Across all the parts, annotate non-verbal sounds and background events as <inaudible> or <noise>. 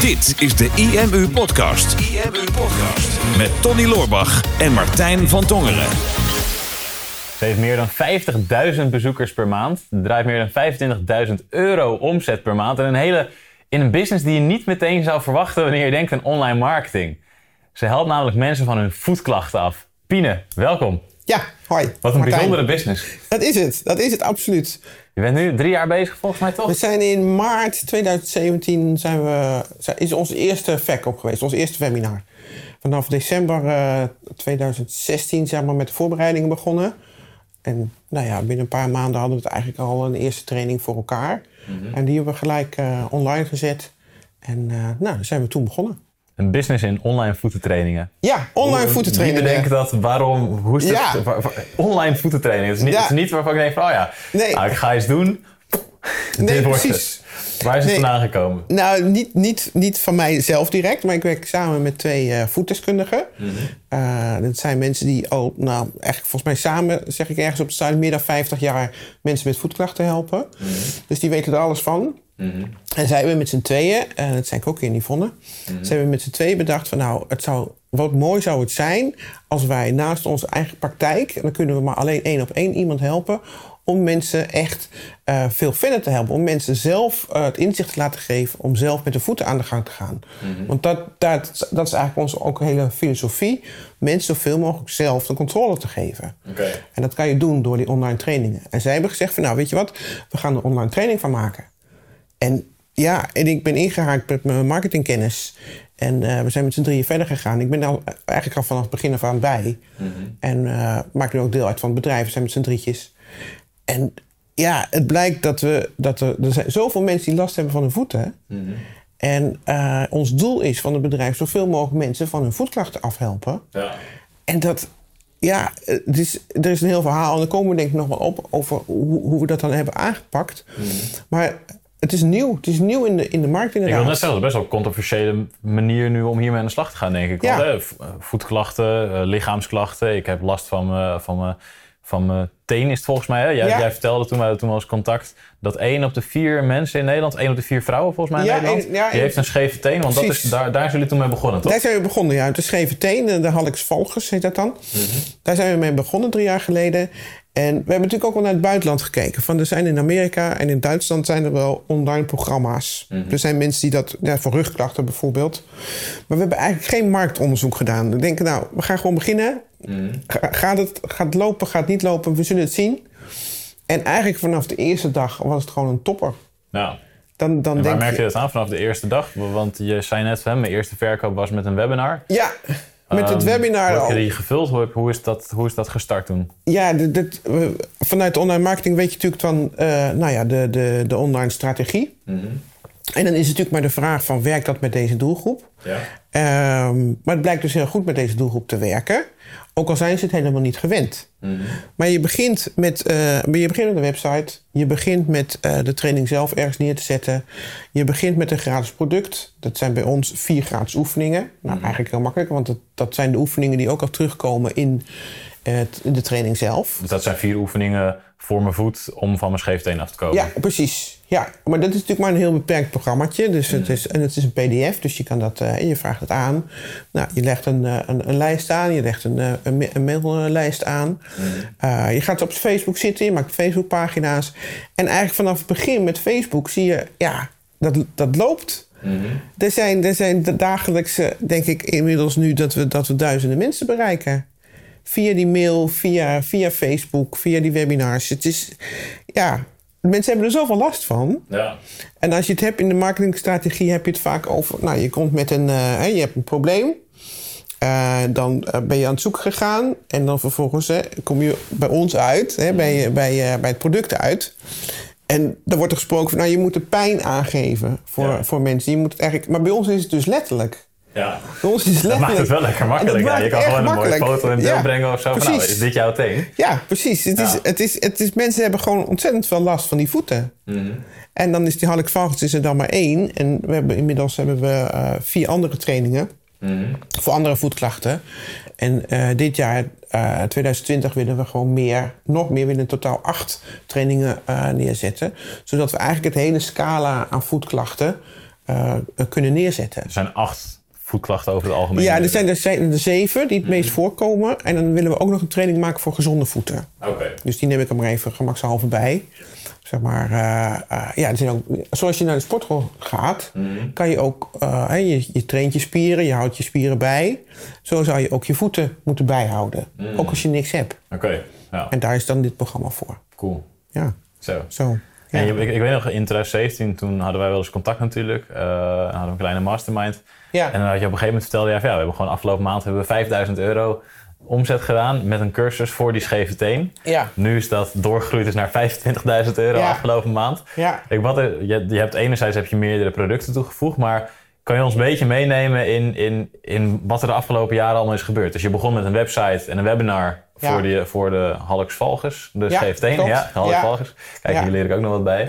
Dit is de IMU Podcast. IMU Podcast. Met Tony Loorbach en Martijn van Tongeren. Ze heeft meer dan 50.000 bezoekers per maand. Draait meer dan 25.000 euro omzet per maand. En een hele, in een business die je niet meteen zou verwachten wanneer je denkt aan online marketing. Ze helpt namelijk mensen van hun voetklachten af. Pine, welkom. Ja, hoi. Wat een Martijn. bijzondere business. Dat is het, dat is het absoluut. Je bent nu drie jaar bezig volgens mij We toch? zijn in maart 2017 zijn we, is onze eerste verkoop geweest, ons eerste webinar. Vanaf december eh, 2016 zeg maar, met de voorbereidingen begonnen. En nou ja, binnen een paar maanden hadden we het eigenlijk al een eerste training voor elkaar. En die hebben we gelijk eh, online gezet. En eh, nou, zijn we toen begonnen. Een business in online voetentrainingen. Ja, online voetentraining. Wie bedenkt dat? Waarom? Hoe is dat? Ja. Online voetentraining. Het is, niet, Ja. het is niet waarvan ik denk van, oh ja, Nee. nou, ik ga iets doen. Nee, Dit wordt precies. het. Waar is het Nee. vandaan gekomen? Nou, niet, niet, niet van mij zelf direct, maar ik werk samen met twee eh voetdeskundigen. Eh, dat zijn mensen die al, nou, eigenlijk volgens mij samen, zeg ik ergens op de site, meer dan 50 jaar mensen met voetklachten helpen. Dus die weten er alles van. En zij hebben met z'n tweeën, en dat zijn ook in Yvonne, ze hebben met z'n tweeën bedacht van nou, het zou, wat mooi zou het zijn als wij naast onze eigen praktijk, en dan kunnen we maar alleen één op één iemand helpen, om mensen echt eh, veel verder te helpen. Om mensen zelf eh, het inzicht te laten geven om zelf met de voeten aan de gang te gaan. Want dat, dat, dat is eigenlijk onze ook hele filosofie. Mensen zoveel mogelijk zelf de controle te geven. Oké. En dat kan je doen door die online trainingen. En zij hebben gezegd van nou weet je wat, we gaan er online training van maken. En ja, en ik ben ingehaakt met mijn marketingkennis. En eh, we zijn met z'n drieën verder gegaan. Ik ben al, eigenlijk al vanaf het begin af aan bij. En eh, maak nu ook deel uit van het bedrijf. We zijn met z'n drietjes. En ja, het blijkt dat, we, dat er, er zijn zoveel mensen die last hebben van hun voeten. En eh, ons doel is van het bedrijf zoveel mogelijk mensen van hun voetklachten afhelpen. Ja. En dat, ja, het is, er is een heel verhaal. En daar komen we denk ik nog wel op over hoe, hoe we dat dan hebben aangepakt. Maar het is nieuw. Het is nieuw in de, in de markt Ik inderdaad. wil net zeggen, best wel een controversiële manier nu om hiermee aan de slag te gaan, denk ik. Want, Ja. eh, vo- voetklachten, eh, lichaamsklachten. Ik heb last van mijn van van mijn teen is het volgens mij. Hè? Jij, Ja. jij vertelde toen, hadden toen eens contact, dat één op de vier mensen in Nederland, één op de vier vrouwen volgens mij in Ja, Nederland, ja, die heeft een scheve teen. Want dat is, daar, daar zijn jullie toen mee begonnen, toch? Daar zijn we begonnen, ja. De scheve teen, eh, de Hallux valgus heet dat dan. Daar zijn we mee begonnen drie jaar geleden. En we hebben natuurlijk ook wel naar het buitenland gekeken. Van, er zijn in Amerika en in Duitsland zijn er wel online programma's. Er zijn mensen die dat, ja, voor rugklachten bijvoorbeeld. Maar we hebben eigenlijk geen marktonderzoek gedaan. We denken, nou, we gaan gewoon beginnen. Ga- Gaat, het, gaat het lopen, gaat het niet lopen? We zullen het zien. En eigenlijk vanaf de eerste dag was het gewoon een topper. Ja. Dan, dan En waar denk merk je dat aan vanaf de eerste dag? Want je zei net, hè, mijn eerste verkoop was met een webinar. Ja, met het Ehm, webinar heb al. je die gevuld? Hoe, hoe, is dat, hoe is dat gestart toen? Ja, dit, dit, vanuit online marketing weet je natuurlijk van eh, nou ja, de, de, de online strategie. En dan is het natuurlijk maar de vraag van werkt dat met deze doelgroep? Ja. Ehm, maar het blijkt dus heel goed met deze doelgroep te werken. Ook al zijn ze het helemaal niet gewend. Maar je begint, met, eh, je begint met een website. Je begint met eh, de training zelf ergens neer te zetten. Je begint met een gratis product. Dat zijn bij ons vier gratis oefeningen. Nou, eigenlijk heel makkelijk. Want dat, dat zijn de oefeningen die ook al terugkomen in, het, in de training zelf. Dus dat zijn vier oefeningen voor mijn voet om van mijn scheefteen af te komen. Ja, precies. Ja, maar dat is natuurlijk maar een heel beperkt programmaatje. Dus het is, en het is een pdf, dus je kan dat, eh, je vraagt het aan. Nou, je legt een, eh, een, een lijst aan, je legt een, eh, een, een maillijst aan. Je gaat op Facebook zitten, je maakt Facebookpagina's. En eigenlijk vanaf het begin met Facebook zie je, ja, dat, dat loopt. Er zijn, er zijn de dagelijkse, denk ik inmiddels nu, dat we, dat we duizenden mensen bereiken. Via die mail, via, via Facebook, via die webinars. Het is, ja, mensen hebben er zoveel last van. Ja. En als je het hebt in de marketingstrategie, heb je het vaak over. Nou, je komt met een. eh, je hebt een probleem. Eh, dan eh, ben je aan het zoeken gegaan. En dan vervolgens hè, kom je bij ons uit, hè, bij, bij, eh, bij het product uit. En dan wordt er gesproken van, nou, je moet de pijn aangeven voor, Ja. voor mensen. Je moet het eigenlijk, maar bij ons is het dus letterlijk. Ja. Bij ons is het Dat maakt het wel lekker makkelijk. Ja, je kan gewoon een mooie foto in beeld Ja, brengen of zo. Van, nou, precies. is dit jouw teen? Ja, precies. Het is, het is, het is, mensen hebben gewoon ontzettend veel last van die voeten. Mhm. En dan is die Valgens is er dan maar één. En we hebben, inmiddels hebben we eh, vier andere trainingen Mhm. voor andere voetklachten. En eh, dit jaar, eh 2020, willen we gewoon meer, nog meer, willen in totaal acht trainingen eh, neerzetten. Zodat we eigenlijk het hele scala aan voetklachten eh, kunnen neerzetten. Er zijn acht voetklachten over het algemeen. Ja, er zijn er, er zeven die het meest voorkomen. En dan willen we ook nog een training maken voor gezonde voeten. Oké. Dus die neem ik er maar even gemakshalve bij. Zeg maar, eh, eh, ja, er zijn ook, zoals je naar de sportschool gaat, kan je ook, eh, je, je traint je spieren, je houdt je spieren bij. Zo zou je ook je voeten moeten bijhouden. Ook als je niks hebt. Oké, ja, En daar is dan dit programma voor. cool. Ja, Zo. zo. Ja. En je- ik, ik weet nog, in 2017, toen hadden wij wel eens contact natuurlijk. hadden we een kleine mastermind. Ja. En dan had je op een gegeven moment vertelde, ja, van, ja, we hebben gewoon afgelopen maand hebben we 5000 euro omzet gedaan met een cursus voor die scheve teen. ja. Nu is dat doorgegroeid dus naar 25.000 euro Ja. afgelopen maand. ja. Kijk, wat er, je, je hebt enerzijds heb je meerdere producten toegevoegd, maar kan je ons een beetje meenemen in, in, in wat er de afgelopen jaren allemaal is gebeurd? Dus je begon met een website en een webinar Ja. voor, die, voor de Hallux Valgus, de Ja, klopt. Ja, Hallux Ja. Valgus. Kijk, Ja. hier leer ik ook nog wat bij. <laughs>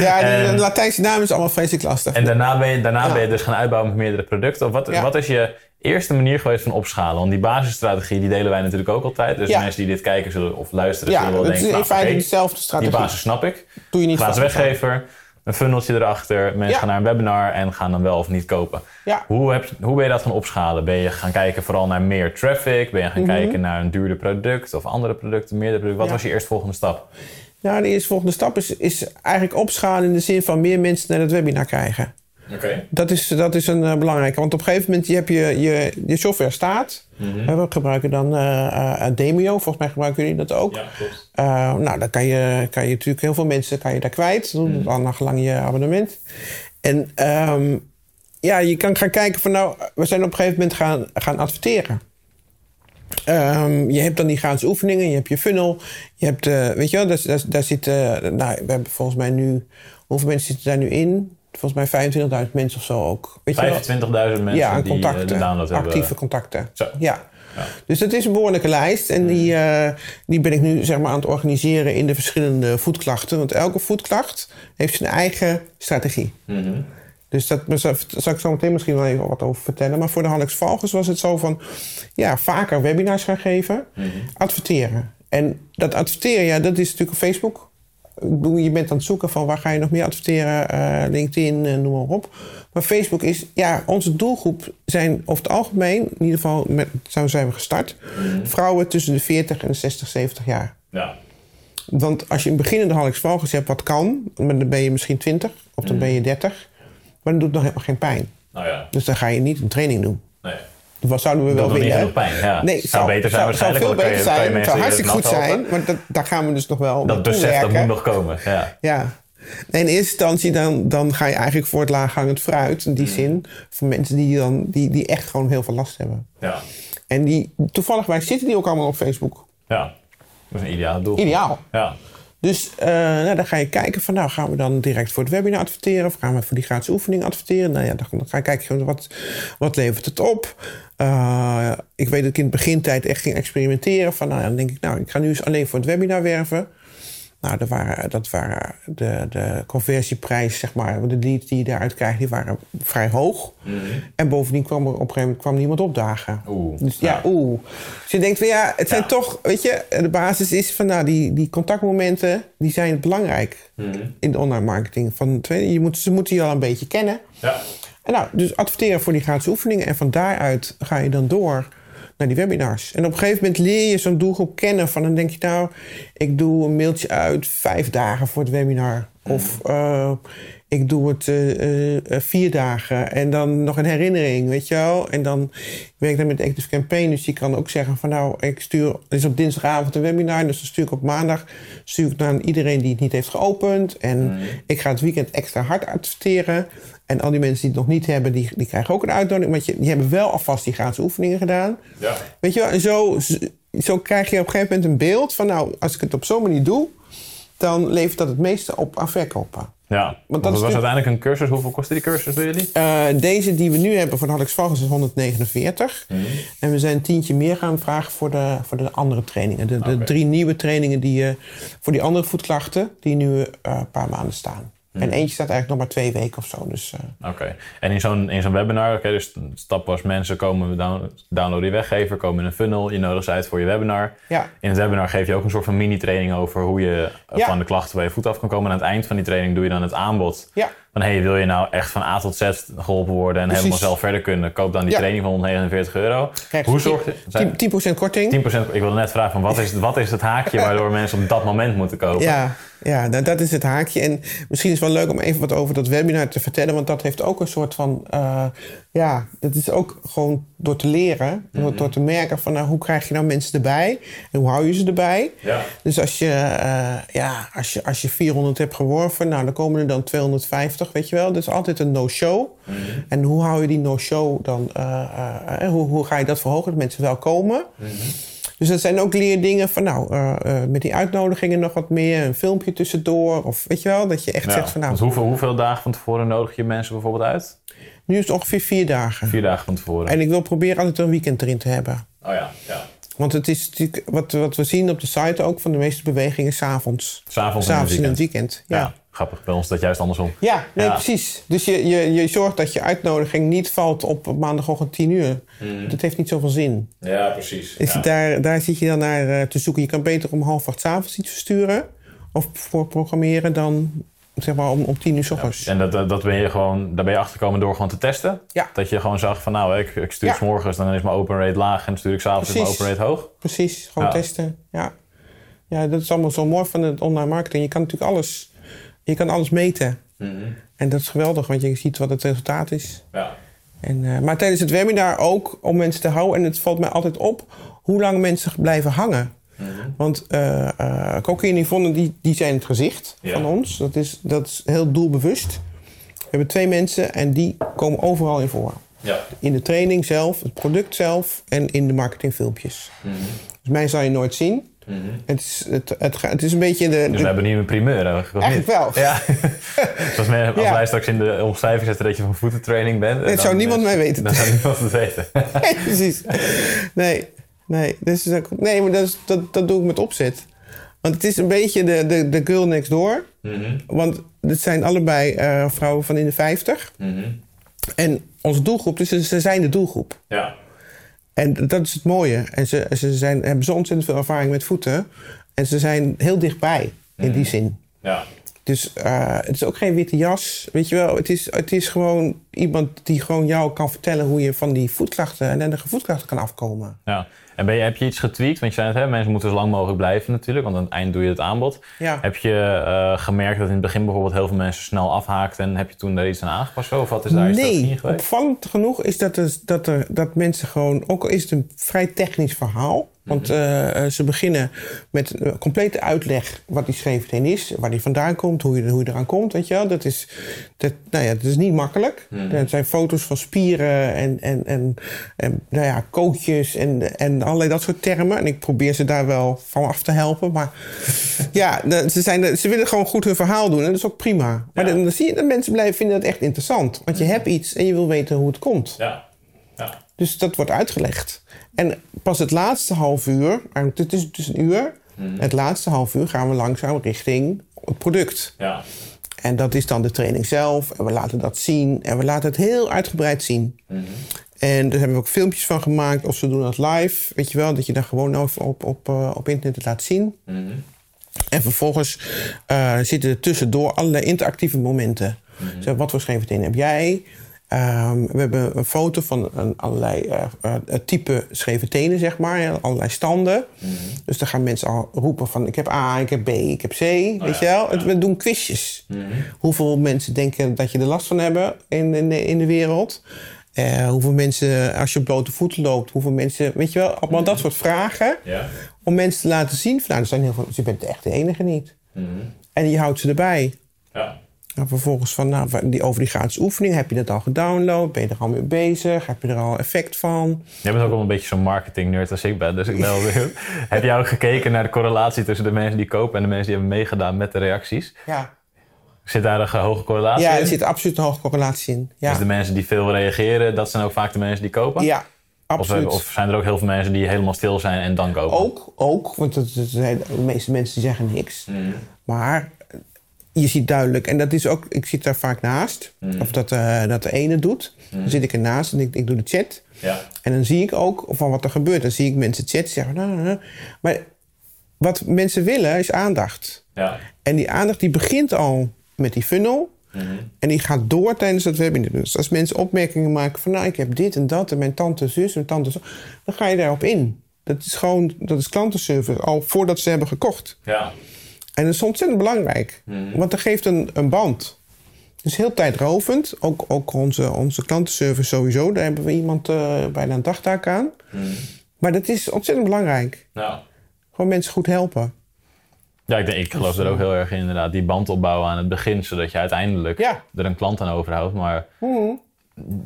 ja de, En- de Latijnse naam is allemaal vreselijk lastig. En daarna ben je, daarna Ja. ben je dus gaan uitbouwen met meerdere producten. Of Wat, Ja. wat is je eerste manier geweest van opschalen? Want die basisstrategie die delen wij natuurlijk ook altijd. Dus Ja. mensen die dit kijken zullen, of luisteren ja, zullen wel het is denken... in nou, feite dezelfde die strategie. basis snap ik. Doe je niet vast. weggever, een funneltje erachter. Mensen Ja. gaan naar een webinar en gaan dan wel of niet kopen. Ja. Hoe, heb, hoe ben je dat gaan opschalen? Ben je gaan kijken vooral naar meer traffic? Ben je gaan kijken naar een duurder product of andere producten, meerdere producten? Wat Mhm. Was je eerstvolgende stap? Nou, de eerstvolgende stap is, is eigenlijk opschalen in de zin van meer mensen naar het webinar krijgen. Dat is, dat is een eh, belangrijke. Want op een gegeven moment je heb je, je, je software staat. Mhm. We gebruiken dan eh, Demio. Volgens mij gebruiken jullie dat ook. Ja, klopt. Nou, dan kan je, kan je natuurlijk heel veel mensen kan je daar kwijt. Mhm. Dan naar gelang je abonnement. En ehm, ja, je kan gaan kijken van nou, we zijn op een gegeven moment gaan, gaan adverteren. Ehm, je hebt dan die gratis oefeningen, je hebt je funnel. Je hebt, weet je wel, daar, daar, daar zitten, nou, we hebben volgens mij nu, hoeveel mensen zitten daar nu in? Volgens mij 25.000 mensen of zo ook. Weet je wel? 25.000 mensen ja, die eh, contacten, de download hebben. actieve contacten. Zo. Ja. Ja. Dus dat is een behoorlijke lijst. En die, eh, die ben ik nu zeg maar, aan het organiseren in de verschillende voetklachten. Want elke voetklacht heeft zijn eigen strategie. Mhm. Dus dat daar zal ik zo meteen misschien wel even wat over vertellen. Maar voor de Alex Valgens was het zo van... ja, vaker webinars gaan geven, adverteren. En dat adverteren, ja, dat is natuurlijk op Facebook. Je bent aan het zoeken van waar ga je nog meer adverteren. eh, LinkedIn, eh, noem maar op. Maar Facebook is, ja, onze doelgroep zijn over het algemeen... in ieder geval, met, zo zijn we gestart... vrouwen tussen de 40 en de 60, 70 jaar. Ja. Want als je een beginnende Alex Valgens hebt, wat kan... maar dan ben je misschien 20 of dan ben je 30... maar dan doet het nog helemaal geen pijn. Nou ja. Dus dan ga je niet een training doen. Nee. Wat zouden we Dat wel niet genoeg pijn. Ja. Nee, zou, beter zijn zou, zou waarschijnlijk. veel want dan beter zijn. Het zou hartstikke goed helpen. zijn. Maar dat, daar gaan we dus nog wel Dat besef, dat werken. moet nog komen. Ja. Ja. Nee, in eerste instantie dan, dan ga je eigenlijk voor het laaghangend fruit. In die Mm. zin. Voor mensen die, dan, die, die echt gewoon heel veel last hebben. Ja. En die, toevallig, wij zitten die ook allemaal op Facebook. ja. Dat is een ideaal doel. Ideaal. Ja. Dus eh, nou, dan ga je kijken van, nou gaan we dan direct voor het webinar adverteren of gaan we voor die gratis oefening adverteren? Nou ja, dan, ga je kijken wat, wat levert het op. Eh, ik weet dat ik in de begintijd echt ging experimenteren. Van, nou, ja, dan denk ik, nou, ik ga nu eens alleen voor het webinar werven. Nou, dat waren, dat waren de, de conversieprijs, zeg maar, de leads die je daaruit krijgt, die waren vrij hoog. En bovendien kwam er op een gegeven moment kwam niemand opdagen. Oeh. Dus ja, Ja. oeh. Dus je denkt van ja, het zijn toch, weet je, de basis is van nou, die, die contactmomenten, die zijn belangrijk in de online marketing. Van, je moet, ze moeten je al een beetje kennen. Ja. En nou, dus adverteren voor die gratis oefeningen. En van daaruit ga je dan door naar die webinars. En op een gegeven moment leer je zo'n doelgroep kennen. Van dan denk je nou, ik doe een mailtje uit vijf dagen voor het webinar. Of eh, ik doe het eh, eh, vier dagen. En dan nog een herinnering, weet je wel. En dan werk ik dan met Active Campaign. Dus die kan ook zeggen van nou, ik stuur... Het is op dinsdagavond een webinar. Dus dan stuur ik op maandag stuur ik naar iedereen die het niet heeft geopend. En ik ga het weekend extra hard adverteren. En al die mensen die het nog niet hebben, die, die krijgen ook een uitnodiging. Want je, die hebben wel alvast die gratis oefeningen gedaan. Ja. Weet je wel, en zo, zo krijg je op een gegeven moment een beeld van... nou, als ik het op zo'n manier doe, dan levert dat het meeste op aan verkopen. Ja. dat Want dat was de- uiteindelijk een cursus. Hoeveel kostte die cursus bij jullie? Eh, deze die we nu hebben voor de Alex Valgens is 149. En we zijn een tientje meer gaan vragen voor de, voor de andere trainingen. De, de drie nieuwe trainingen die, eh, voor die andere voetklachten... die nu eh, een paar maanden staan. En eentje staat eigenlijk nog maar twee weken of zo. Dus, eh, Oké. En in zo'n, in zo'n webinar, oké, dus stap was mensen komen, down, downloaden je weggever, komen in een funnel, je nodigt ze uit voor je webinar. ja. In het webinar geef je ook een soort van mini-training over hoe je Ja. van de klachten bij je voet af kan komen. En aan het eind van die training doe je dan het aanbod Ja. Van hey, wil je nou echt van A tot Z geholpen worden en Precies. helemaal zelf verder kunnen? Koop dan die Ja. training van 149 euro. Krijg Hoe je zorg je... 10%, 10% korting. 10%, ik wilde net vragen, van wat, is, wat is het haakje <laughs> waardoor mensen op dat moment moeten kopen? Ja, ja dat, dat is het haakje. En misschien is het wel leuk om even wat over dat webinar te vertellen. Want dat heeft ook een soort van... eh, ja, dat is ook gewoon door te leren. Door, door te merken van nou, hoe krijg je nou mensen erbij? En hoe hou je ze erbij? Ja. Dus als je, eh, ja, als, je, als je 400 hebt geworven, nou, dan komen er dan 250, weet je wel. Dat is altijd een no-show. En hoe hou je die no-show dan... eh, hoe, hoe ga je dat verhogen, dat mensen wel komen? Dus dat zijn ook leerdingen van, nou, met die uitnodigingen nog wat meer. Een filmpje tussendoor. Of weet je wel, dat je echt Ja, zegt van, nou, hoeveel, hoeveel dagen van tevoren nodig je mensen bijvoorbeeld uit? Nu is het ongeveer vier dagen. Vier dagen van tevoren. En ik wil proberen altijd een weekend erin te hebben. Oh ja, ja. Want het is natuurlijk, wat, wat we zien op de site ook, van de meeste bewegingen s'avonds. S'avonds in het S'avonds in het weekend. Ja. Ja. grappig. Bij ons is dat juist andersom. Ja, nee, Ja. precies. Dus je, je, je zorgt dat je uitnodiging niet valt op maandagochtend 10 uur. Dat heeft niet zoveel zin. Ja, precies. Is het daar, daar zit je dan naar eh, te zoeken. Je kan beter om half acht 's avonds iets versturen. Of voor programmeren dan zeg maar om, om 10 uur s ochtends. En dat, dat ben je gewoon, daar ben je achtergekomen door gewoon te testen? Ja. Dat je gewoon zag van nou, ik, ik stuur Ja. s morgens, dan is mijn open rate laag. En stuur ik s'avonds is mijn open rate hoog. Precies, gewoon testen. Ja. ja, dat is allemaal zo mooi van het online marketing. Je kan natuurlijk alles, je kan alles meten. En dat is geweldig, want je ziet wat het resultaat is. Ja. En, eh, maar tijdens het webinar ook om mensen te houden. En het valt mij altijd op hoe lang mensen blijven hangen. Want eh eh Kokkie en Yvonne die, die zijn het gezicht Ja. van ons. Dat is, dat is heel doelbewust. We hebben twee mensen en die komen overal in voor. Ja. In de training zelf, het product zelf en in de marketingfilmpjes. Dus mij zal je nooit zien. het, is, het, het, het is een beetje de... Dus de- we hebben nu een primeur eigenlijk. Eigenlijk niet? wel. Ja. <laughs> Zoals als Ja. wij straks in de omschrijving zetten dat je van voetentraining bent. Dat zou niemand mij weten. Dan zou niemand het weten. <laughs> Nee, precies. Nee, nee, dus, nee maar dat, is, dat, dat doe ik met opzet. Want het is een beetje de, de, de girl next door. Want het zijn allebei eh, vrouwen van in de 50. En onze doelgroep, dus ze- ze zijn de doelgroep. Ja. En dat is het mooie. En ze, ze zijn, hebben zo ontzettend veel ervaring met voeten. En ze zijn heel dichtbij, in die zin. Ja. Dus eh, het is ook geen witte jas. Weet je wel, het is, het is gewoon iemand die gewoon jou kan vertellen hoe je van die voetklachten en de voetklachten kan afkomen. ja. En ben je, heb je iets getweakt? Want je zei het, hè, mensen moeten zo lang mogelijk blijven natuurlijk. Want aan het eind doe je het aanbod. Ja. Heb je eh, gemerkt dat in het begin bijvoorbeeld heel veel mensen snel afhaakten? En heb je toen daar iets aan aangepast? Of wat is daar iets nee, niet geweest? opvallend genoeg is dat, er, dat, er, dat mensen gewoon, ook al is het een vrij technisch verhaal. Want eh, eh, ze beginnen met een complete uitleg wat die scheefteen is, waar die vandaan komt, hoe je, hoe je eraan komt. Weet je wel? Dat, is, dat, nou ja, dat is niet makkelijk. Er zijn foto's van spieren en, en, en, en nou ja, kootjes en, en allerlei dat soort termen. En ik probeer ze daar wel van af te helpen. Maar ja, de- ze, zijn, ze willen gewoon goed hun verhaal doen en dat is ook prima. Maar Ja. dan, dan zie je dat mensen blijven vinden dat echt interessant. Want je hebt iets en je wil weten hoe het komt. Ja. ja. Dus dat wordt uitgelegd. En pas het laatste half uur, het is dus een uur, het laatste half uur gaan we langzaam richting het product. Ja. En dat is dan de training zelf. En we laten dat zien. En we laten het heel uitgebreid zien. En daar hebben we ook filmpjes van gemaakt. Of ze doen dat live. Weet je wel, dat je daar gewoon over op, op, eh, op internet het laat zien. En vervolgens eh, zitten er tussendoor allerlei interactieve momenten. Zeg, wat voor scheefteen heb jij? Ehm, we hebben een foto van een, allerlei eh, eh, type scheve tenen, zeg maar. Allerlei standen. Dus dan gaan mensen al roepen van... ik heb A, ik heb B, ik heb C. weet je wel? We doen quizjes. Hoeveel mensen denken dat je er last van hebben in, in, de, in de wereld? Eh, hoeveel mensen, als je op blote voeten loopt... hoeveel mensen... Weet je wel? Allemaal dat soort vragen Ja. om mensen te laten zien van, nou, er zijn heel veel, je bent echt de enige niet. En je houdt ze erbij. Ja. En vervolgens van, nou, die, over die gratis oefening, heb je dat al gedownload? Ben je er al mee bezig? Heb je er al effect van? Jij bent ook wel een beetje zo'n marketing nerd als ik ben, dus ik ben wel benieuwd. <laughs> Heb jij ook gekeken naar de correlatie tussen de mensen die kopen en de mensen die hebben meegedaan met de reacties? Ja, Zit daar een hoge correlatie ja in? er zit absoluut een hoge correlatie in. Ja, Dus de mensen die veel reageren, dat zijn ook vaak de mensen die kopen? ja Of, absoluut. of zijn er ook heel veel mensen die helemaal stil zijn en dan kopen? Ook, ook, want het, het zijn de meeste mensen die zeggen niks. Mm. Maar je ziet duidelijk, en dat is ook, ik zit daar vaak naast, Mm. of dat, eh, dat de ene doet. Dan zit ik ernaast en ik, ik doe de chat. Ja. En dan zie ik ook van wat er gebeurt. Dan zie ik mensen chatten zeggen. Nou, nou, nou. Maar wat mensen willen is aandacht. Ja. En die aandacht die begint al met die funnel. En die gaat door tijdens het webinar. Dus als mensen opmerkingen maken van... nou, ik heb dit en dat en mijn tante zus en tante zo... dan ga je daarop in. Dat is gewoon, dat is klantenservice, al voordat ze hebben gekocht. Ja. En dat is ontzettend belangrijk. Want dat geeft een, een band. Het is heel tijdrovend. Ook, ook onze, onze klantenservice sowieso. Daar hebben we iemand eh, bijna een dagtaak aan. Maar dat is ontzettend belangrijk. Ja. Gewoon mensen goed helpen. Ja, ik, denk, ik geloof er ook heel erg in inderdaad. Die band opbouwen aan het begin, zodat je uiteindelijk Ja. er een klant aan overhoudt. Maar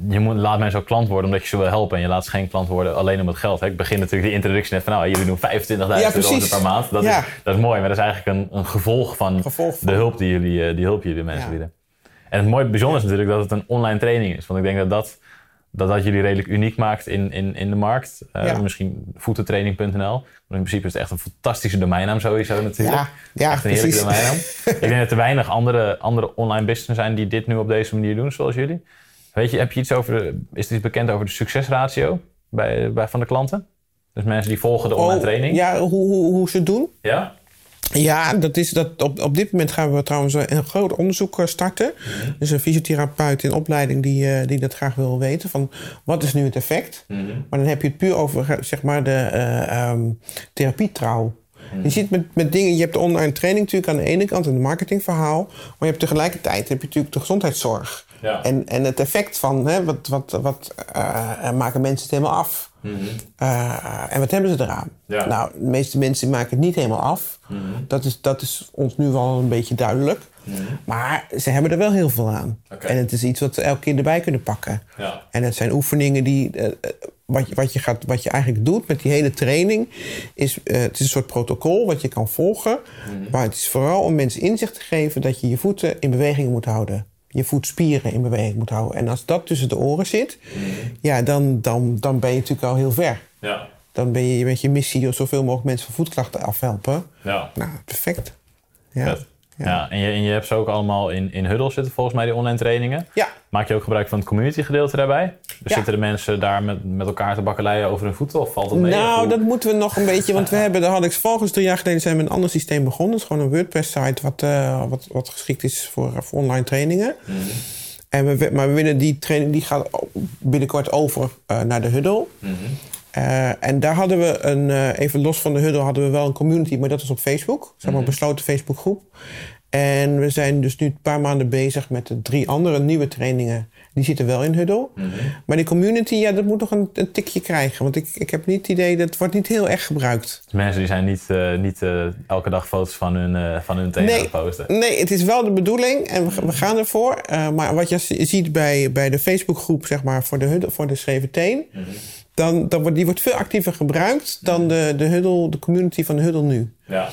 je moet, laat mensen ook klant worden omdat je ze wil helpen. En je laat ze geen klant worden alleen om het geld. Hè. Ik begin natuurlijk die introductie net van, nou, jullie doen 25.000 euro per maand. Dat, Ja. is, dat is mooi, maar dat is eigenlijk een, een gevolg van, Gevolg van. de hulp die jullie, eh, die hulp jullie mensen Ja. bieden. En het mooie bijzonder is natuurlijk dat het een online training is. Want ik denk dat dat, dat, dat jullie redelijk uniek maakt in, in, in de markt. Eh. Misschien voetentraining.nl. Maar in principe is het echt een fantastische domeinnaam sowieso natuurlijk. Ja, ja, echt een heerlijke domeinnaam. ik denk dat er weinig andere, andere online business zijn die dit nu op deze manier doen zoals jullie. Weet je, heb je iets over de, is er iets bekend over de succesratio bij, bij, van de klanten? Dus mensen die volgen de online Oh, training. Ja, hoe, hoe, hoe ze het doen. Ja? Ja, dat is dat op, op dit moment gaan we trouwens een groot onderzoek eh, starten. Dus een fysiotherapeut in opleiding die, eh, die dat graag wil weten. Van wat is nu het effect? Maar dan heb je het puur over eh, zeg maar de eh ehm, therapietrouw. Je ziet met, met dingen, je hebt de online training natuurlijk aan de ene kant en het marketingverhaal. Maar je hebt tegelijkertijd heb je natuurlijk de gezondheidszorg. Ja. En, en het effect van hè, wat, wat, wat eh, maken mensen het helemaal af? Eh, en wat hebben ze eraan? Ja. Nou, de meeste mensen maken het niet helemaal af. dat, is, dat is ons nu wel een beetje duidelijk. Maar ze hebben er wel heel veel aan. En het is iets wat ze elke keer erbij kunnen pakken. Ja. En het zijn oefeningen die. eh, wat, je, wat, je gaat, wat je eigenlijk doet met die hele training. Is, het is een soort protocol wat je kan volgen. Maar het is vooral om mensen inzicht te geven dat je je voeten in beweging moet houden. Je voetspieren in beweging moet houden. En als dat tussen de oren zit, ja, dan, dan, dan ben je natuurlijk al heel ver. Ja. Dan ben je met je missie zoveel mogelijk mensen van voetklachten afhelpen. Ja. Nou, perfect. Ja. Vet. Ja. en, je, en je hebt ze ook allemaal in, in Huddle zitten volgens mij, die online trainingen. Ja. Maak je ook gebruik van het community gedeelte daarbij? Dus Ja. zitten de mensen daar met, met elkaar te bakkeleien over hun voeten? Of valt dat mee? Nou, dat moeten we nog een beetje. Want we hebben, daar had ik volgens drie jaar geleden zijn we een ander systeem begonnen. Het is gewoon een WordPress-site wat, eh, wat, wat geschikt is voor, voor online trainingen. En we, maar we willen die training die gaat binnenkort over eh, naar de Huddle. Eh, en daar hadden we een, eh, even los van de Huddle, hadden we wel een community, maar dat was op Facebook. Zeg maar een besloten Facebookgroep. En we zijn dus nu een paar maanden bezig met de drie andere nieuwe trainingen. Die zitten wel in Huddle. Maar die community, ja, dat moet nog een, een tikje krijgen. Want ik, ik heb niet het idee, dat wordt niet heel erg gebruikt. Dus mensen die zijn niet, eh, niet eh, elke dag foto's van hun, eh van hun tenen het posten. Nee, het is wel de bedoeling en we, we gaan ervoor. Eh, maar wat je ziet bij, bij de Facebookgroep, zeg maar, voor de, Huddle- voor de schreven teen... Dan, dan wordt, die wordt veel actiever gebruikt dan de, de, Huddle, de community van de Huddle nu. Ja.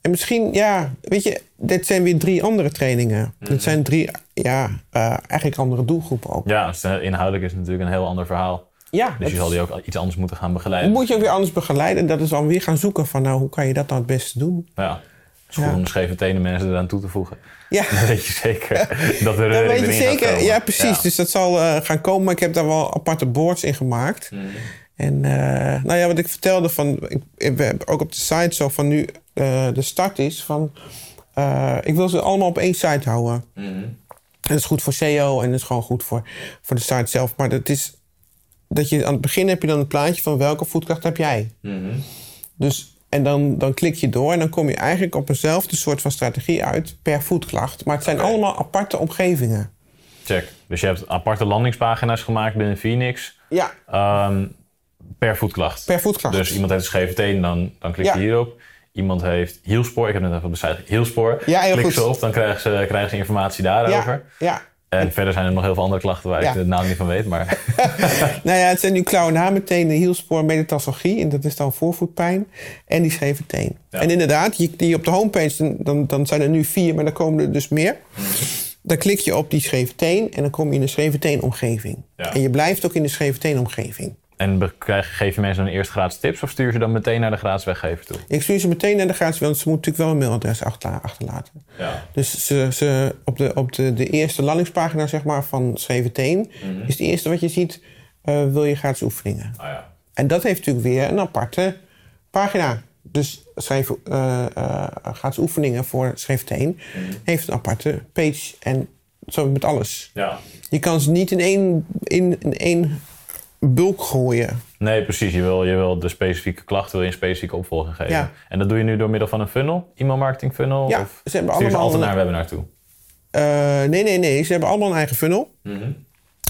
En misschien, ja, weet je, dit zijn weer drie andere trainingen. Dit zijn drie, ja, eh, eigenlijk andere doelgroepen ook. Ja, dus, eh, inhoudelijk is het natuurlijk een heel ander verhaal. Ja, Dus je zal die ook iets anders moeten gaan begeleiden. moet je ook weer anders begeleiden. En dat is dan weer gaan zoeken van, nou, hoe kan je dat nou het beste doen? Ja. Het is goed Ja. om de scheve tenen mensen eraan toe te voegen. Ja. <laughs> Dan weet je zeker <laughs> dat er weet je zeker. Ja, precies. Ja. Dus dat zal eh, gaan komen. Maar ik heb daar wel aparte boards in gemaakt. Mhm. En eh, nou ja, wat ik vertelde van... Ik, we hebben ook op de site zo van nu eh, de start is van... eh, ik wil ze allemaal op één site houden. Mhm. En dat is goed voor SEO en dat is gewoon goed voor, voor de site zelf. Maar dat is... Dat je aan het begin heb je dan een plaatje van welke voetkracht heb jij. Mhm. Dus, en dan, dan klik je door en dan kom je eigenlijk op eenzelfde soort van strategie uit per voetklacht. Maar het zijn allemaal aparte omgevingen. Check. Dus je hebt aparte landingspagina's gemaakt binnen Phoenix. Ja, ehm, per voetklacht. per voetklacht. Dus iemand heeft een scheve teen, dan, dan klik je Ja. hierop. Iemand heeft hielspoor. Ik heb net even site hielspoor. Ja, heel Klik ze op, dan krijgen ze, krijgen ze informatie daarover. ja, ja. En verder zijn er nog heel veel andere klachten waar Ja. ik de naam niet van weet. Maar <laughs> Nou ja, het zijn nu klauwen na meteen hielspoor, metatarsalgie. En dat is dan voorvoetpijn. En die scheve teen. Ja. En inderdaad, je, die op de homepage, dan- dan, zijn er nu vier, maar dan komen er dus meer. Dan klik je op die scheve teen en dan kom je in de scheve teen omgeving. Ja. En je blijft ook in de scheve teen omgeving. En geef je mensen dan eerst gratis tips of stuur je ze dan meteen naar de gratis weggever toe? Ik stuur ze meteen naar de gratis, want ze moeten natuurlijk wel een mailadres achterla- achterlaten. Ja. Dus ze, ze, op, de, op de, de eerste landingspagina zeg maar, van Schreven Teen... is het eerste wat je ziet, eh, wil je gratis oefeningen. Ah ja. En dat heeft natuurlijk weer een aparte pagina. Dus schrijf, eh, eh, gratis oefeningen voor Schreef Teen heeft een aparte page. En Zo met alles. Ja. Je kan ze niet in één, in, in één bulk gooien. Nee, precies. Je wil, je wil de specifieke klacht wil je een specifieke opvolging geven. Ja. En dat doe je nu door middel van een funnel? E-mail marketing funnel? Ja, of ze hebben je ze allemaal altijd naar een webinar toe? Eh, nee, nee, nee. Ze hebben allemaal een eigen funnel. Mhm.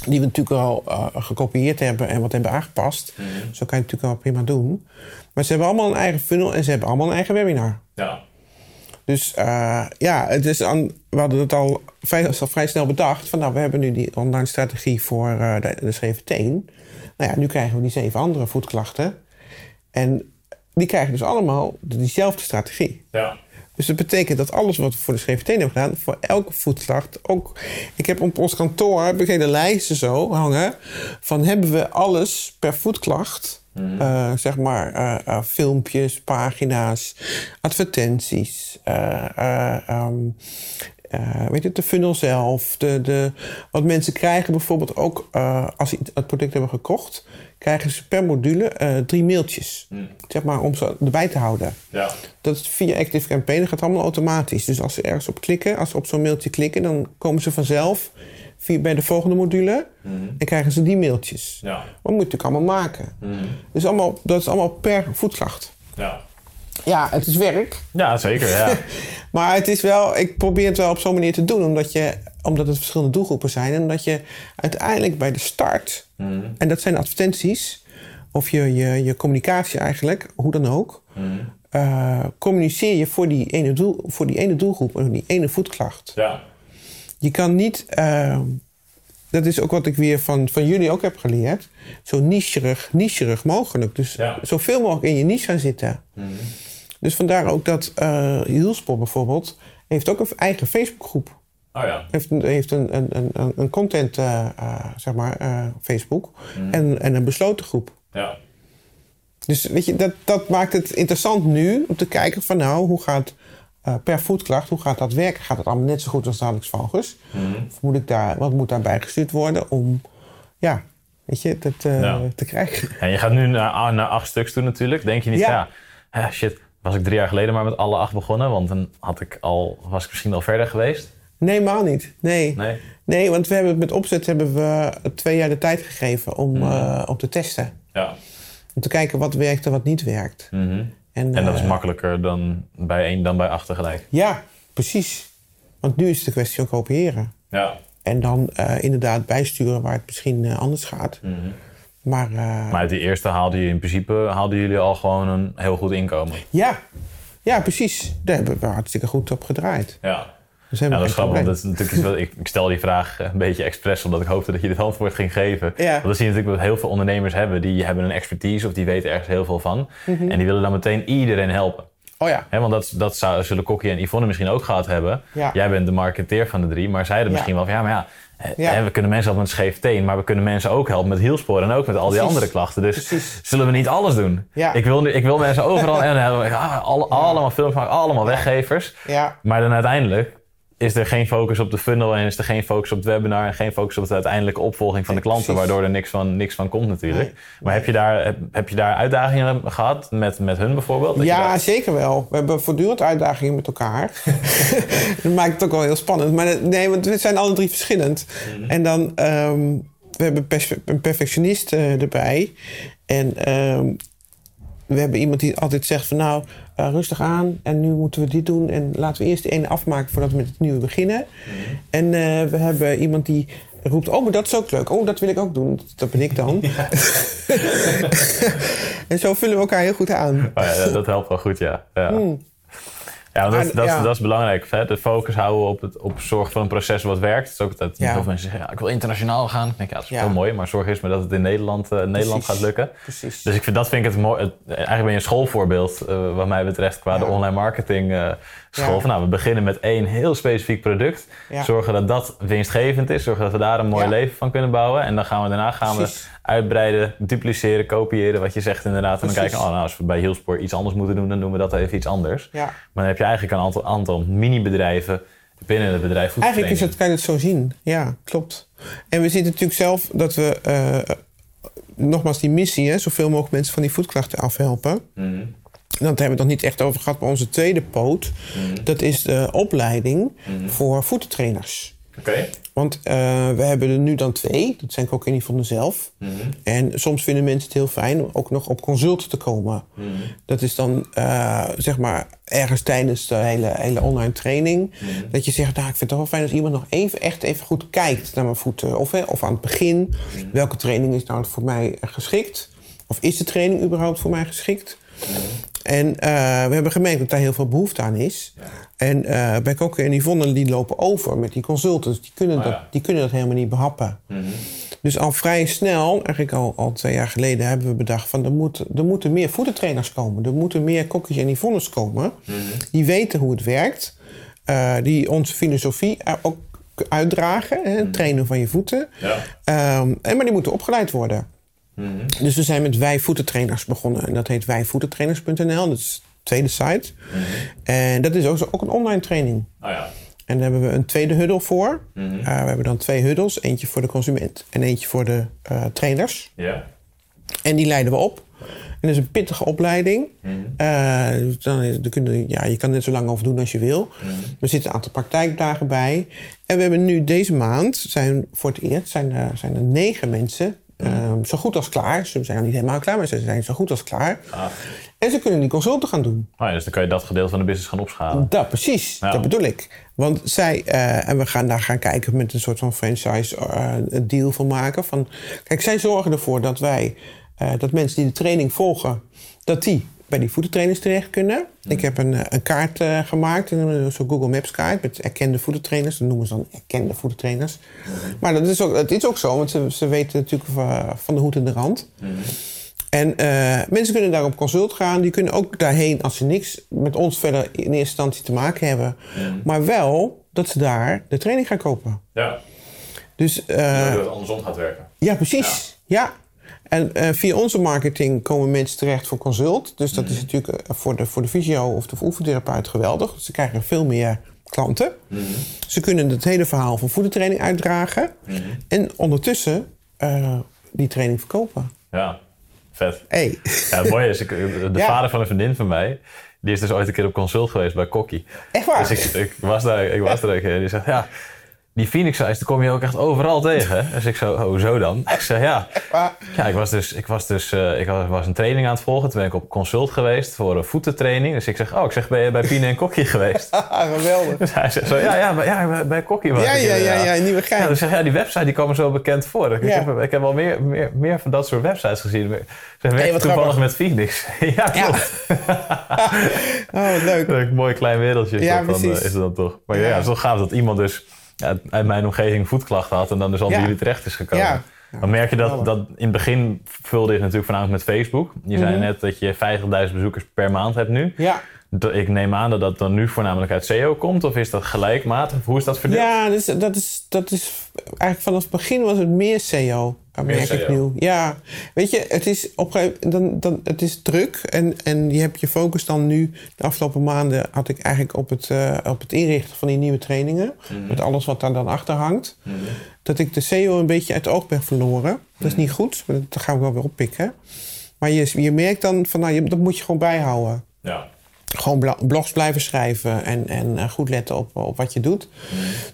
Die we natuurlijk al eh, gekopieerd hebben en wat hebben aangepast. Mhm. Zo kan je het natuurlijk wel prima doen. Maar ze hebben allemaal een eigen funnel en ze hebben allemaal een eigen webinar. Ja. Dus eh, ja, het is aan, we hadden het al vrij, al vrij snel bedacht. Van nou, we hebben nu die online strategie voor eh, de, de scheve teen. Nou ja, nu krijgen we die zeven andere voetklachten. En die krijgen dus allemaal diezelfde strategie. Ja. Dus dat betekent dat alles wat we voor de scheve teen hebben gedaan, voor elke voetklacht ook. Ik heb op ons kantoor heb ik hele lijsten zo hangen. Van hebben we alles per voetklacht. Eh, zeg maar eh, eh, filmpjes, pagina's, advertenties. eh, eh, ehm, eh, weet je, de funnel zelf. De, de, wat mensen krijgen bijvoorbeeld ook als ze het product hebben gekocht, krijgen ze per module drie mailtjes. Zeg maar om ze erbij te houden. Ja. Dat is via Active Campaign. Dat gaat allemaal automatisch. Dus als ze ergens op klikken, als ze op zo'n mailtje klikken, dan komen ze vanzelf via, bij de volgende module en krijgen ze die mailtjes. Ja. Dat moet je natuurlijk allemaal maken. Dus allemaal, dat is allemaal per voetklacht. Ja. Ja, het is werk. Ja, zeker. Ja. <laughs> Maar het is wel, ik probeer het wel op zo'n manier te doen, omdat, je, omdat het verschillende doelgroepen zijn. En dat je uiteindelijk bij de start, en dat zijn advertenties, of je, je, je communicatie eigenlijk, hoe dan ook, eh, communiceer je voor die, ene doel, voor die ene doelgroep en die ene voetklacht. ja. Je kan niet, eh, dat is ook wat ik weer van, van jullie ook heb geleerd, zo nicherig, nicherig mogelijk. Dus Ja. zoveel mogelijk in je niche gaan zitten. Dus vandaar ook dat eh Hielsport bijvoorbeeld heeft ook een eigen Facebookgroep. Oh ja. Heeft een, heeft een, een, een, een content, eh, eh, zeg maar, Facebook. En, en een besloten groep. Ja. Dus weet je, dat, dat maakt het interessant nu om te kijken van nou, hoe gaat eh, per voetklacht, hoe gaat dat werken? Gaat het allemaal net zo goed als de Alex Vogels? Of moet ik daar, wat moet daarbij gestuurd worden om, ja, weet je, dat eh, Ja. te krijgen? En je gaat nu naar, naar acht stuks toe natuurlijk. Denk je niet, ja. Ja. shit, was ik drie jaar geleden maar met alle acht begonnen? Want dan had ik al, was ik misschien al verder geweest. Nee, helemaal niet. Nee. Nee. Nee, want we hebben het met opzet hebben we twee jaar de tijd gegeven om, eh, om te testen. Ja. Om te kijken wat werkt en wat niet werkt. Mhm. En, En dat is eh, makkelijker dan bij één dan bij acht tegelijk. Ja, precies. Want nu is het een kwestie van kopiëren. Ja. En dan eh, inderdaad bijsturen waar het misschien eh, anders gaat. Maar, eh, Maar uit die eerste haalde je in principe haalden jullie al gewoon een heel goed inkomen. ja. ja, precies. Daar hebben we hartstikke goed op gedraaid. Ja. Dus Ja, dat is grappig. want. Dat is natuurlijk iets wat, ik, ik stel die vraag een beetje expres omdat ik hoopte dat je dit antwoord ging geven. Ja. Want dan zie je natuurlijk dat heel veel ondernemers hebben die hebben een expertise of die weten ergens heel veel van. Mhm. En die willen dan meteen iedereen helpen. Oh ja. Want dat, dat zou, zullen Kokkie en Yvonne misschien ook gehad hebben. Ja. Jij bent de marketeer van de drie, maar zij hadden misschien wel van ja, maar ja, hè, we kunnen mensen helpen met scheef teen, maar we kunnen mensen ook helpen met hielsporen en ook met al die Precies. andere klachten. Dus Precies. zullen we niet alles doen? Ja. Ik, wil, nu- ik wil mensen overal en hebben we ja, alle- allemaal films maken, allemaal weggevers. Ja, Maar dan uiteindelijk is er geen focus op de funnel en is er geen focus op het webinar en geen focus op de uiteindelijke opvolging van de klanten, precies. waardoor er niks van, niks van komt natuurlijk. Nee, Maar heb je, daar, heb, heb je daar uitdagingen gehad met, met hun bijvoorbeeld? Dat ja zeker wel. We hebben voortdurend uitdagingen met elkaar. <laughs> dat maakt het ook wel heel spannend. Maar nee, want we zijn alle drie verschillend. En dan, ehm, we hebben een perfectionist eh, erbij. En ehm, we hebben iemand die altijd zegt van nou, eh, rustig aan. En nu moeten we dit doen. En laten we eerst de ene afmaken voordat we met het nieuwe beginnen. En eh, we hebben iemand die roept, oh, maar dat is ook leuk. Oh, dat wil ik ook doen. Dat ben ik dan. <laughs> <laughs> en zo vullen we elkaar heel goed aan. oh ja, dat helpt wel goed, ja. Ja, ja dat, dat, ja. dat is belangrijk. Hè? De focus houden op, het, op zorg van een proces wat werkt. Het is ook dat Ja. heel veel mensen zeggen, ja, ik wil internationaal gaan. Ik denk, ja, dat is heel mooi. Maar zorg eerst maar dat het in Nederland, eh, Nederland gaat lukken. Precies. Dus ik vind, dat vind ik het mooi. eigenlijk ben je een schoolvoorbeeld, eh, wat mij betreft, qua de online marketing eh, school. Ja. Van, nou, we beginnen met één heel specifiek product. Ja. Zorgen dat dat winstgevend is. Zorgen dat we daar een mooi Ja. leven van kunnen bouwen. En dan gaan we daarna gaan Precies. we uitbreiden, dupliceren, kopiëren. Wat je zegt inderdaad. En dan kijken, oh, nou, als we bij Heelspoor iets anders moeten doen, dan doen we dat even iets anders. Maar dan heb je eigenlijk een aantal, aantal mini-bedrijven binnen het bedrijf. Eigenlijk is het, kan je het zo zien. Ja, klopt. En we zien natuurlijk zelf dat we... eh, nogmaals, die missie, hè, zoveel mogelijk mensen van die voetklachten afhelpen. Mhm. En dat hebben we het nog niet echt over gehad, maar onze tweede poot... dat is de opleiding voor voetentrainers. Oké. Want eh, we hebben er nu dan twee. Dat zijn cocaïnevonden zelf. Mhm. En soms vinden mensen het heel fijn om ook nog op consult te komen. Mhm. Dat is dan eh, zeg maar ergens tijdens de hele, hele online training. Mhm. Dat je zegt, nou, ik vind het toch wel fijn als iemand nog even, echt even goed kijkt naar mijn voeten. Of, hè, of aan het begin, Mhm. welke training is nou voor mij geschikt? Of is de training überhaupt voor mij geschikt? En eh, we hebben gemerkt dat daar heel veel behoefte aan is. En eh bij Koken en Yvonne die lopen over met die consultants. Die kunnen, Oh ja. dat, die kunnen dat helemaal niet behappen. Dus al vrij snel, eigenlijk al, al twee jaar geleden, hebben we bedacht van er, moet, er moeten meer voetentrainers komen. Er moeten meer kokjes en Yvonnes komen. Die weten hoe het werkt. eh, die onze filosofie ook uitdragen. Hè, het trainen van je voeten. Ja. Ehm, en, maar die moeten opgeleid worden. Mhm. Dus we zijn met Wij Voetentrainers begonnen. En dat heet wijvoetentrainers.nl. Dat is de tweede site. En dat is ook, ook een online training. Oh ja. En daar hebben we een tweede huddle voor. Mhm. Eh, we hebben dan twee huddles. Eentje voor de consument en eentje voor de eh, trainers. Ja. En die leiden we op. En dat is een pittige opleiding. Eh, dan, is- dan kun je, ja, je kan er net zo lang over doen als je wil. Er zitten een aantal praktijkdagen bij. En we hebben nu deze maand, zijn voor het eerst, zijn er, zijn er negen mensen eh, zo goed als klaar. Ze zijn nog niet helemaal klaar, maar ze zijn zo goed als klaar. Ah. En ze kunnen die consulten gaan doen. Ja, dus dan kan je dat gedeelte van de business gaan opschalen. Dat, precies. Ja. Dat bedoel ik. Want zij, eh, en we gaan daar gaan kijken met een soort van franchise eh, deal van maken. Van, kijk, zij zorgen ervoor dat wij, eh, dat mensen die de training volgen, dat die bij die voetentrainers terecht kunnen. Ik heb een, eh, een kaart eh, gemaakt, een zo'n Google Maps kaart met erkende voetentrainers. Dat noemen ze dan erkende voetentrainers. Maar dat is ook, het is ook zo, want ze, ze weten natuurlijk van, van de hoed en de rand. En eh, mensen kunnen daar op consult gaan. Die kunnen ook daarheen als ze niks met ons verder in eerste instantie te maken hebben. Maar wel dat ze daar de training gaan kopen. Ja. Dus eh, dat het andersom gaat werken. ja, precies. Ja. En eh, via onze marketing komen mensen terecht voor consult. Dus dat is natuurlijk eh, voor de, voor de fysio of de oefentherapeut geweldig. Ze krijgen veel meer klanten. Ze kunnen het hele verhaal van voetentraining uitdragen. En ondertussen eh, die training verkopen. Ja. Vet. Hey. Ja, het mooie is, ik, de Ja. vader van een vriendin van mij, die is dus ooit een keer op consult geweest bij Kokkie. Echt waar? Dus ik, ik was daar, ik was daar een keer en die zegt, ja, die Phoenix die kom je ook echt overal tegen. Dus ik zo, oh, zo dan? Ik zei, ja. Ja, ik was dus, ik was dus ik was, een training aan het volgen. Toen ben ik op consult geweest voor een voetentraining. Dus ik zeg, oh, ik zeg, ben je bij Pine en Kokkie geweest? <laughs> Ah, geweldig. Dus hij zegt zo, ja, ja, bij, ja bij- Kokkie was Ja, ik ja, ja, ja, nieuwe Ja, dus zeg, ja, die website die kwam me zo bekend voor. Ik, Ja. heb, ik heb al meer, meer, meer van dat soort websites gezien. Zeg, je wat toevallig grappig. met Phoenix? <laughs> ja, klopt. <laughs> Oh, wat leuk. Een mooi klein wereldje is, dat dan, eh, is het dan toch. Maar ja, Ja. het is toch gaaf dat iemand dus ja, uit mijn omgeving voetklachten had... en dan dus al bij jullie terecht is gekomen. Ja. Dan merk je dat, dat in het begin vulde je natuurlijk voornamelijk met Facebook. Je zei Mhm. net dat je 50.000 bezoekers per maand hebt nu. Ja. Dat- Ik neem aan dat dat dan nu voornamelijk uit SEO komt. Of is dat gelijkmatig? Hoe is dat verdeeld? Ja, dus dat, is, dat is eigenlijk vanaf het begin was het meer SEO. Dat Meer merk ik nu. Ja, weet je, het is op dan, dan, het is druk en, en je hebt je focus dan nu. De afgelopen maanden had ik eigenlijk op het, eh, op het inrichten van die nieuwe trainingen. Met alles wat daar dan achter hangt. Dat ik de SEO een beetje uit het oog ben verloren. Dat is niet goed, maar dat gaan we wel weer oppikken. Maar je, je merkt dan van, nou, je, dat moet je gewoon bijhouden. Ja. Gewoon blogs blijven schrijven en, en eh, goed letten op, op wat je doet.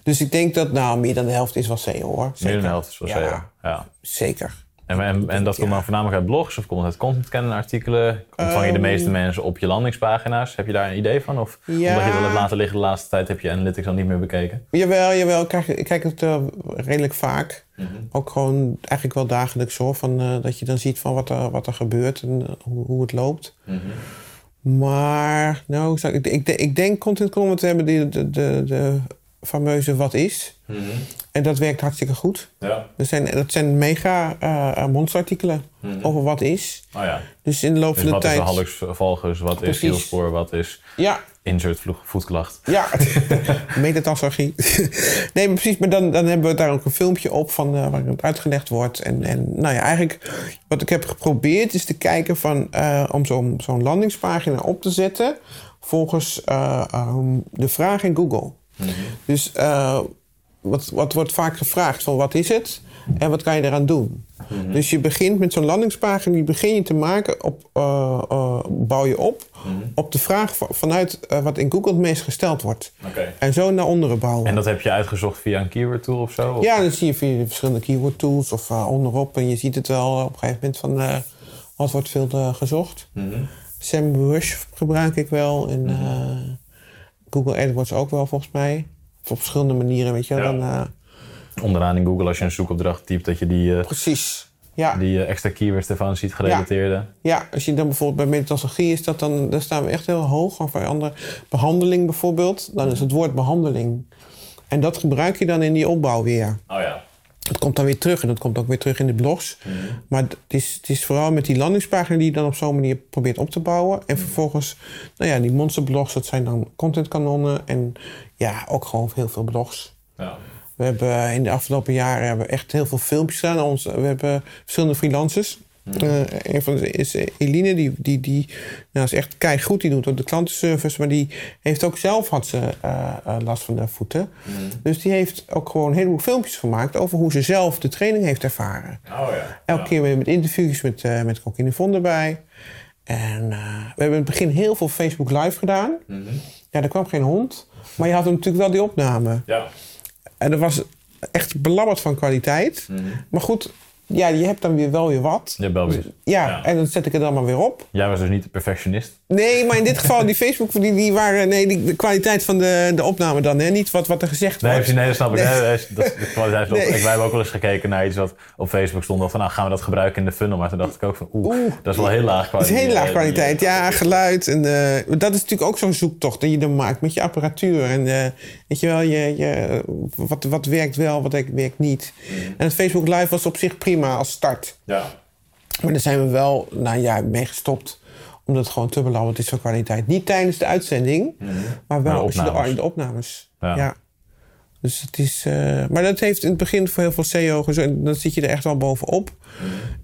Dus ik denk dat nou meer dan de helft is wel SEO hoor. Meer Zeker. dan de helft is wel. SEO. Ja. Zeker. En, en, en dat komt dan voornamelijk uit blogs of komt het uit content kennen artikelen? Ontvang je de Ehm. meeste mensen op je landingspagina's? Heb je daar een idee van? Of Ja. omdat je het wel hebt laten liggen de laatste tijd heb je analytics al niet meer bekeken? Jawel, jawel. Ik kijk, ik kijk het eh, redelijk vaak. Ook gewoon eigenlijk wel dagelijks hoor. Van, eh, dat je dan ziet van wat er, wat er gebeurt en hoe, hoe het loopt. Maar, nou, ik, ik, ik, denk content te hebben die, de, de, de fameuze wat is. En dat werkt hartstikke goed. Ja. Dat zijn, dat zijn mega eh monsterartikelen over wat is. Oh ja. Dus in de loop Dus van de wat is tijd. de hallux valgus? Wat is Precies. hielspoor? Wat is Ja, insert voetklacht? ja. <laughs> metatarsalgie. nee, maar precies. Maar dan, dan hebben we daar ook een filmpje op van eh, waar het uitgelegd wordt. En, en nou ja, eigenlijk wat ik heb geprobeerd is te kijken van eh, om zo'n zo'n landingspagina op te zetten volgens eh, ehm, de vraag in Google. Dus eh, wat, wat wordt vaak gevraagd van wat is het? En wat kan je eraan doen? Mhm. Dus je begint met zo'n landingspagina, die begin je te maken, op, eh, eh, bouw je op Mhm. op de vraag van- vanuit eh, wat in Google het meest gesteld wordt. Oké. En zo naar onderen bouwen. En dat heb je uitgezocht via een keyword tool of zo? Of- Ja, dan zie je via de verschillende keyword tools of onderop. En je ziet het wel op een gegeven moment van wat wordt veel gezocht. Mhm. SEMrush gebruik ik wel. En eh, Google AdWords ook wel volgens mij. Of op verschillende manieren, weet je wel. Ja. Dan, Onderaan in Google, als je een zoekopdracht typt, dat je die, eh, precies. Ja. die eh, extra keywords ervan ziet gerelateerde. ja, als je dan bijvoorbeeld bij metastologie is dat dan, dan staan we echt heel hoog. Of bij andere behandeling bijvoorbeeld, dan is het woord behandeling. En dat gebruik je dan in die opbouw weer. Oh ja. Het komt dan weer terug en dat komt ook weer terug in de blogs. Maar het is, het is vooral met die landingspagina die je dan op zo'n manier probeert op te bouwen. En vervolgens, nou ja, die monsterblogs, dat zijn dan contentkanonnen. En ja, ook gewoon heel veel blogs. ja. We hebben in de afgelopen jaren hebben echt heel veel filmpjes gedaan. Ons, we hebben verschillende freelancers. Eh, een van ze is eh, Eline, die, die, die nou, is echt goed. Die doet ook de klantenservice. Maar die heeft ook zelf had ze, eh, eh, last van de voeten. Dus die heeft ook gewoon een heleboel filmpjes gemaakt... over hoe ze zelf de training heeft ervaren. Oh ja. Elke keer weer met interviews met, eh met Kokine Von erbij. En eh, we hebben in het begin heel veel Facebook Live gedaan. Ja, er kwam geen hond. Maar je had natuurlijk wel die opname. Ja. En dat was echt belabberd van kwaliteit. Maar goed, ja, je hebt dan weer wel weer wat. Ja, Belgisch. Ja, Ja. en dan zet ik het dan maar weer op. Jij was dus niet de perfectionist. Nee, maar in dit geval, die Facebook, die, die waren... Nee, die, de kwaliteit van de, de opname dan, hè. Niet wat, wat er gezegd Nee, wordt. nee, dat snap ik. Nee. Nee, dat is- de kwaliteit van- Nee. Ik, wij hebben ook wel eens gekeken naar iets wat op Facebook stond. Van, nou, gaan we dat gebruiken in de funnel? Maar toen dacht ik ook van, oeh, Oeh. dat is wel heel laag Het is kwaliteit. heel laag kwaliteit. Ja, geluid. En, eh, dat is natuurlijk ook zo'n zoektocht die je dan maakt met je apparatuur. En eh, weet je wel, je, je, wat, wat werkt wel, wat werkt niet. En het Facebook Live was op zich prima als start. Ja. Maar daar zijn we wel, nou ja, mee gestopt. Omdat het gewoon te belabberd is van kwaliteit. Niet tijdens de uitzending, maar wel Maar als je de, opnames. de opnames. Ja. Ja. Dus het is... eh, maar dat heeft in het begin voor heel veel SEO gezorgd. Dan zit je er echt wel bovenop.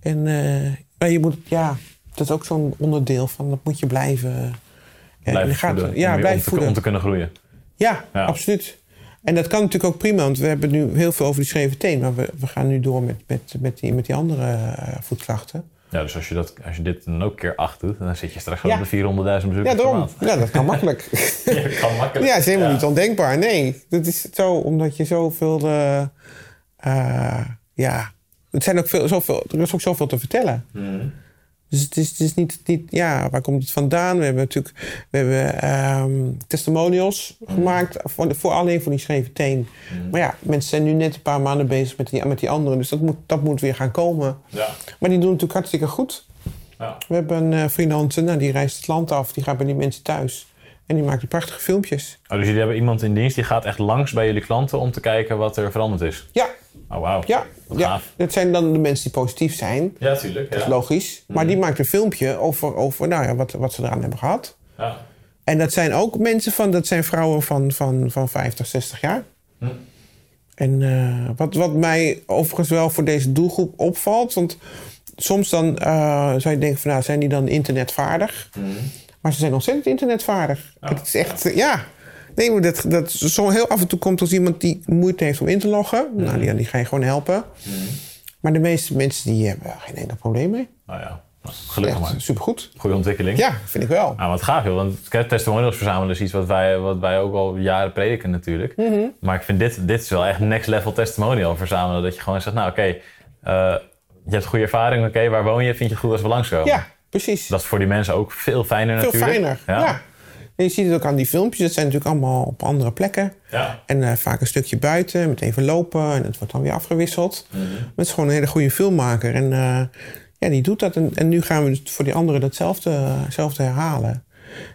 En eh, maar je moet... Ja, dat is ook zo'n onderdeel van... Dat moet je blijven... eh, Blijven voeden. Ja, om, blijven om, te, voeden. om te kunnen groeien. Ja, Ja. absoluut. En dat kan natuurlijk ook prima, want we hebben nu heel veel over die schreven teen. Maar we, we gaan nu door met, met, met, die, met die andere eh, voetklachten. Ja, dus als je, dat, als je dit dan ook keer 8 doet, dan zit je straks Ja. op de 400.000 bezoekers Ja, daarom. Ja, dat kan makkelijk. <laughs> Ja, kan makkelijk. Ja, het is helemaal Ja. niet ondenkbaar. Nee, dat is zo omdat je zoveel. eh, ja, het zijn ook veel, zoveel, er is ook zoveel te vertellen. Mhm. Dus het is, het is niet, niet. Ja, waar komt het vandaan? We hebben natuurlijk. We hebben ehm, testimonials gemaakt. Voor, voor alleen voor die schreven teen. Maar ja, mensen zijn nu net een paar maanden bezig met die, met die anderen. Dus dat moet, dat moet weer gaan komen. Ja. Maar die doen het natuurlijk hartstikke goed. Ja. We hebben een freelancer, nou, die reist het land af. Die gaat bij die mensen thuis. En die maakt die prachtige filmpjes. Oh, dus jullie hebben iemand in dienst die gaat echt langs bij jullie klanten om te kijken wat er veranderd is. Ja, Oh, wauw. ja, ja. Dat zijn dan de mensen die positief zijn. Ja, tuurlijk. Dat is logisch. Maar die maakt een filmpje over, over nou ja, wat, wat ze eraan hebben gehad. Ja. En dat zijn ook mensen van, dat zijn vrouwen van, van, van 50, 60 jaar. Hm. En eh, wat, wat mij overigens wel voor deze doelgroep opvalt, want soms dan eh, zou je denken van nou, zijn die dan internetvaardig? Maar ze zijn ontzettend internetvaardig. Ja. Het is echt, ja. Nee, maar dat, dat zo heel af en toe komt als iemand die moeite heeft om in te loggen. Nou, die, die ga je gewoon helpen. Maar de meeste mensen die hebben geen enkel probleem mee. Nou ja, nou, gelukkig maar. Supergoed. Goede ontwikkeling. Ja, vind ik wel. Nou, wat gaaf joh, want testimonials verzamelen is iets wat wij, wat wij ook al jaren prediken natuurlijk. Mhm. Maar ik vind dit, dit is wel echt next level testimonial verzamelen. Dat je gewoon zegt, nou oké, eh, je hebt goede ervaring, oké, waar woon je? Vind je het goed als we langskomen? Ja, precies. Dat is voor die mensen ook veel fijner Veel natuurlijk. fijner. Ja. En je ziet het ook aan die filmpjes. Dat zijn natuurlijk allemaal op andere plekken. Ja. En eh, vaak een stukje buiten, met even lopen. En het wordt dan weer afgewisseld. Mhm. Maar het is gewoon een hele goede filmmaker. En eh, ja, die doet dat. En, en nu gaan we dus voor die anderen datzelfde, hetzelfde herhalen.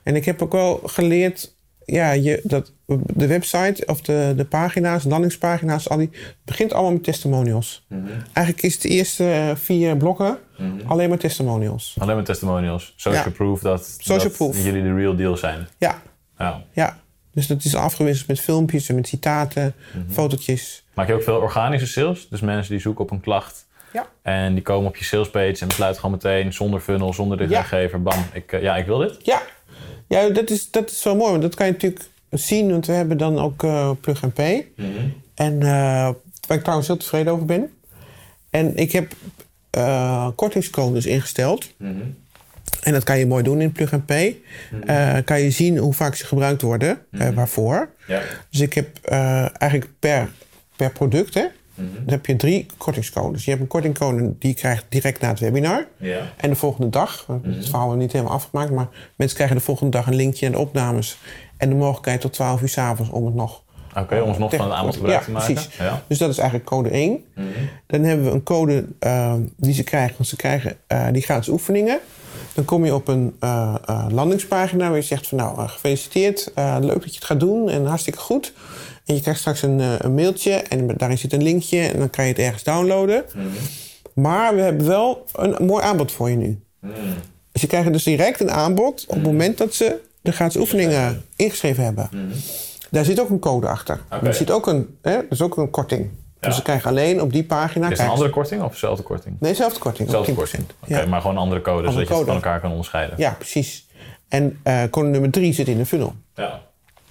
En ik heb ook wel geleerd... Ja, je, dat de website of de, de pagina's, landingspagina's... Al die, het begint allemaal met testimonials. Mhm. Eigenlijk is het de eerste eh, vier blokken alleen maar testimonials. Alleen maar testimonials. Social Ja. proof dat, Social dat proof. jullie de real deal zijn. Ja, Ja. ja. Dus dat is afgewisseld met filmpjes en met citaten, fotootjes. Maak je ook veel organische sales? Dus mensen die zoeken op een klacht Ja. en die komen op je salespage en besluiten gewoon meteen zonder funnel, zonder de Ja. bam, ik, eh, ja, ik wil dit. Ja, ja dat, is, dat is wel mooi. Want dat kan je natuurlijk zien. Want we hebben dan ook eh, Plug and Pay. En eh, waar ik trouwens heel tevreden over ben. En ik heb eh, kortingscodes ingesteld. Mhm. En dat kan je mooi doen in Plug and Pay. Eh, kan je zien hoe vaak ze gebruikt worden, waarvoor. Ja. Dus ik heb eigenlijk per, per product, hè, Mhm. dan heb je drie kortingscodes. Je hebt een kortingcode die je krijgt direct na het webinar. Ja. En de volgende dag, het verhaal nog niet helemaal afgemaakt, maar mensen krijgen de volgende dag een linkje naar de opnames. En de mogelijkheid tot 12 uur s'avonds om het nog. Oké, om nog van het aanbod gebruik ja, te maken. Precies. Ja. Dus dat is eigenlijk code 1. Mhm. Dan hebben we een code eh, die ze krijgen, want ze krijgen eh, die gratis oefeningen. Dan kom je op een eh, eh, landingspagina waar je zegt van nou, gefeliciteerd, leuk dat je het gaat doen en hartstikke goed. En je krijgt straks een, eh, een mailtje en daarin zit een linkje en dan kan je het ergens downloaden. Mhm. Maar we hebben wel een, mooi aanbod voor je nu. Mhm. Dus je krijgt dus direct een aanbod op het moment dat ze de gratis oefeningen ingeschreven hebben. Daar zit ook een code achter. Mhm. Oké. Er zit ook een, hè, er is ook een korting. Ja. Dus ze krijgen alleen op die pagina... Is het een krijgen andere korting of dezelfde korting? ze- Nee, dezelfde korting. 10%. korting. Oké, Ja. maar gewoon andere code, zodat je het van elkaar kan onderscheiden. ja, precies. En eh code nummer drie zit in de funnel. Ja.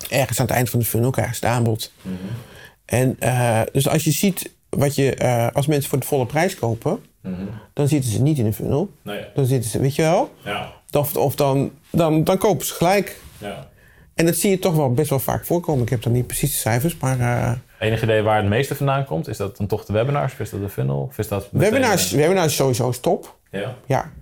Ergens aan het eind van de funnel krijgen ze het aanbod. En eh, dus als je ziet wat je... eh, als mensen voor de volle prijs kopen... dan zitten ze niet in de funnel. Nee. Dan zitten ze, weet je wel... Ja. Of, of dan, dan, dan kopen ze gelijk. ja. En dat zie je toch wel best wel vaak voorkomen. Ik heb dan niet precies de cijfers, maar... eh, Enig idee waar het meeste vandaan komt? Is dat dan toch de webinars? Of is dat de funnel? Of is dat meteen- webinars, webinars sowieso is top. Ja. Ja,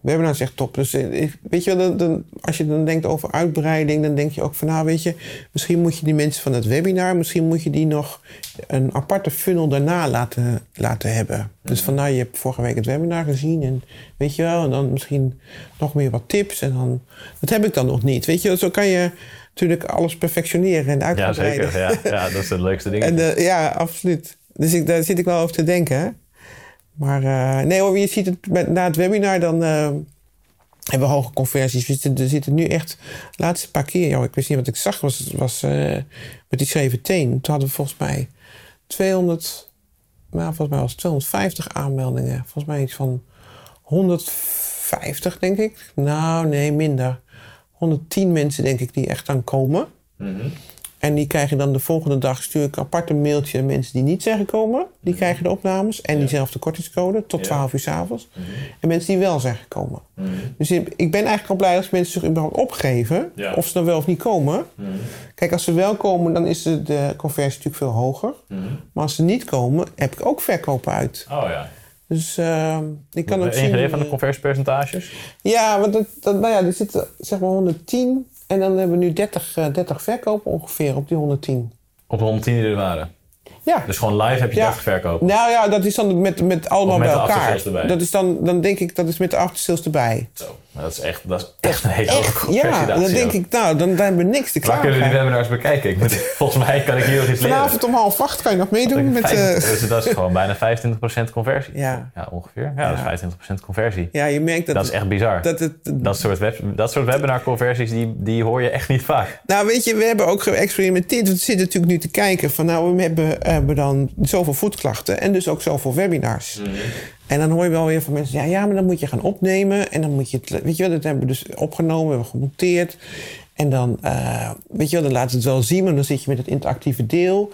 webinars is echt top. Dus eh, weet je wel, dan, dan- als je dan denkt over uitbreiding... dan denk je ook van, nou weet je... misschien moet je die mensen van het webinar... misschien moet je die nog een aparte funnel daarna laten, laten hebben. Dus van, nou, je hebt vorige week het webinar gezien... en weet je wel, en dan misschien nog meer wat tips. En dan, dat heb ik dan nog niet. Weet je, zo kan je natuurlijk alles perfectioneren en Ja, uitbreiden. zeker. Ja, ja, dat is het leukste ding. <laughs> En eh, ja, absoluut. Dus ik, daar zit ik wel over te denken. Maar eh, nee hoor, je ziet het na het webinar dan eh, hebben we hoge conversies. We zitten, zitten nu echt, de laatste paar keer, ik wist niet wat ik zag, was, was eh, met die schreven teen. Toen hadden we volgens mij 200, nou, volgens mij was het 250 aanmeldingen. Volgens mij iets van 150, denk ik. Nou, nee, minder. 110 mensen, denk ik, die echt aan komen. Mhm. En die krijgen dan de volgende dag stuur ik een apart een mailtje aan mensen die niet zijn gekomen. Die krijgen de opnames en diezelfde kortingscode tot Ja. 12 uur s'avonds. En mensen die wel zijn gekomen. Mhm. Dus ik ben eigenlijk al blij als mensen zich überhaupt opgeven. Ja. Of ze dan wel of niet komen. Mhm. Kijk, als ze wel komen, dan is de, de conversie natuurlijk veel hoger. Mhm. Maar als ze niet komen, heb ik ook verkopen uit. Oh ja. Dus eh, ik kan ook zien... idee van de conversiepercentages? ja, want dat, dat, nou ja, er zitten zeg maar 110. En dan hebben we nu 30, eh, 30 verkopen ongeveer op die 110. Op de 110 die er waren. Ja. Dus gewoon live heb je Ja. 30 verkopen. Nou ja, dat is dan met, met allemaal met bij elkaar. Dat is dan, dan denk ik, dat is met de aftersales erbij. Zo. Maar dat is echt, dat is echt een hele hoge Echt? conversie. Ja, dan denk ik, nou, dan, dan hebben we niks te Waar kunnen we die webinars bekijken? Ik moet, <laughs> volgens mij kan ik hier nog iets leren. Vanavond om half acht kan je nog meedoen met... eh, Dus dat is <laughs> gewoon bijna 25% conversie. Ja. ja ongeveer. Ja, dat is 25% conversie. ja, je merkt dat... Dat is echt bizar. dat het, Dat soort, web, dat soort webinar-conversies, die, die hoor je echt niet vaak. Nou, weet je, we hebben ook geëxperimenteerd. We zitten natuurlijk nu te kijken van... nou, we hebben, hebben dan zoveel voetklachten... en dus ook zoveel webinars. En dan hoor je wel weer van mensen... Ja, ja, maar dan moet je gaan opnemen... en dan moet je het... Weet je wel, dat hebben we dus opgenomen, hebben we gemonteerd... En dan, eh, weet je wel, dan laat het wel zien, maar dan zit je met het interactieve deel.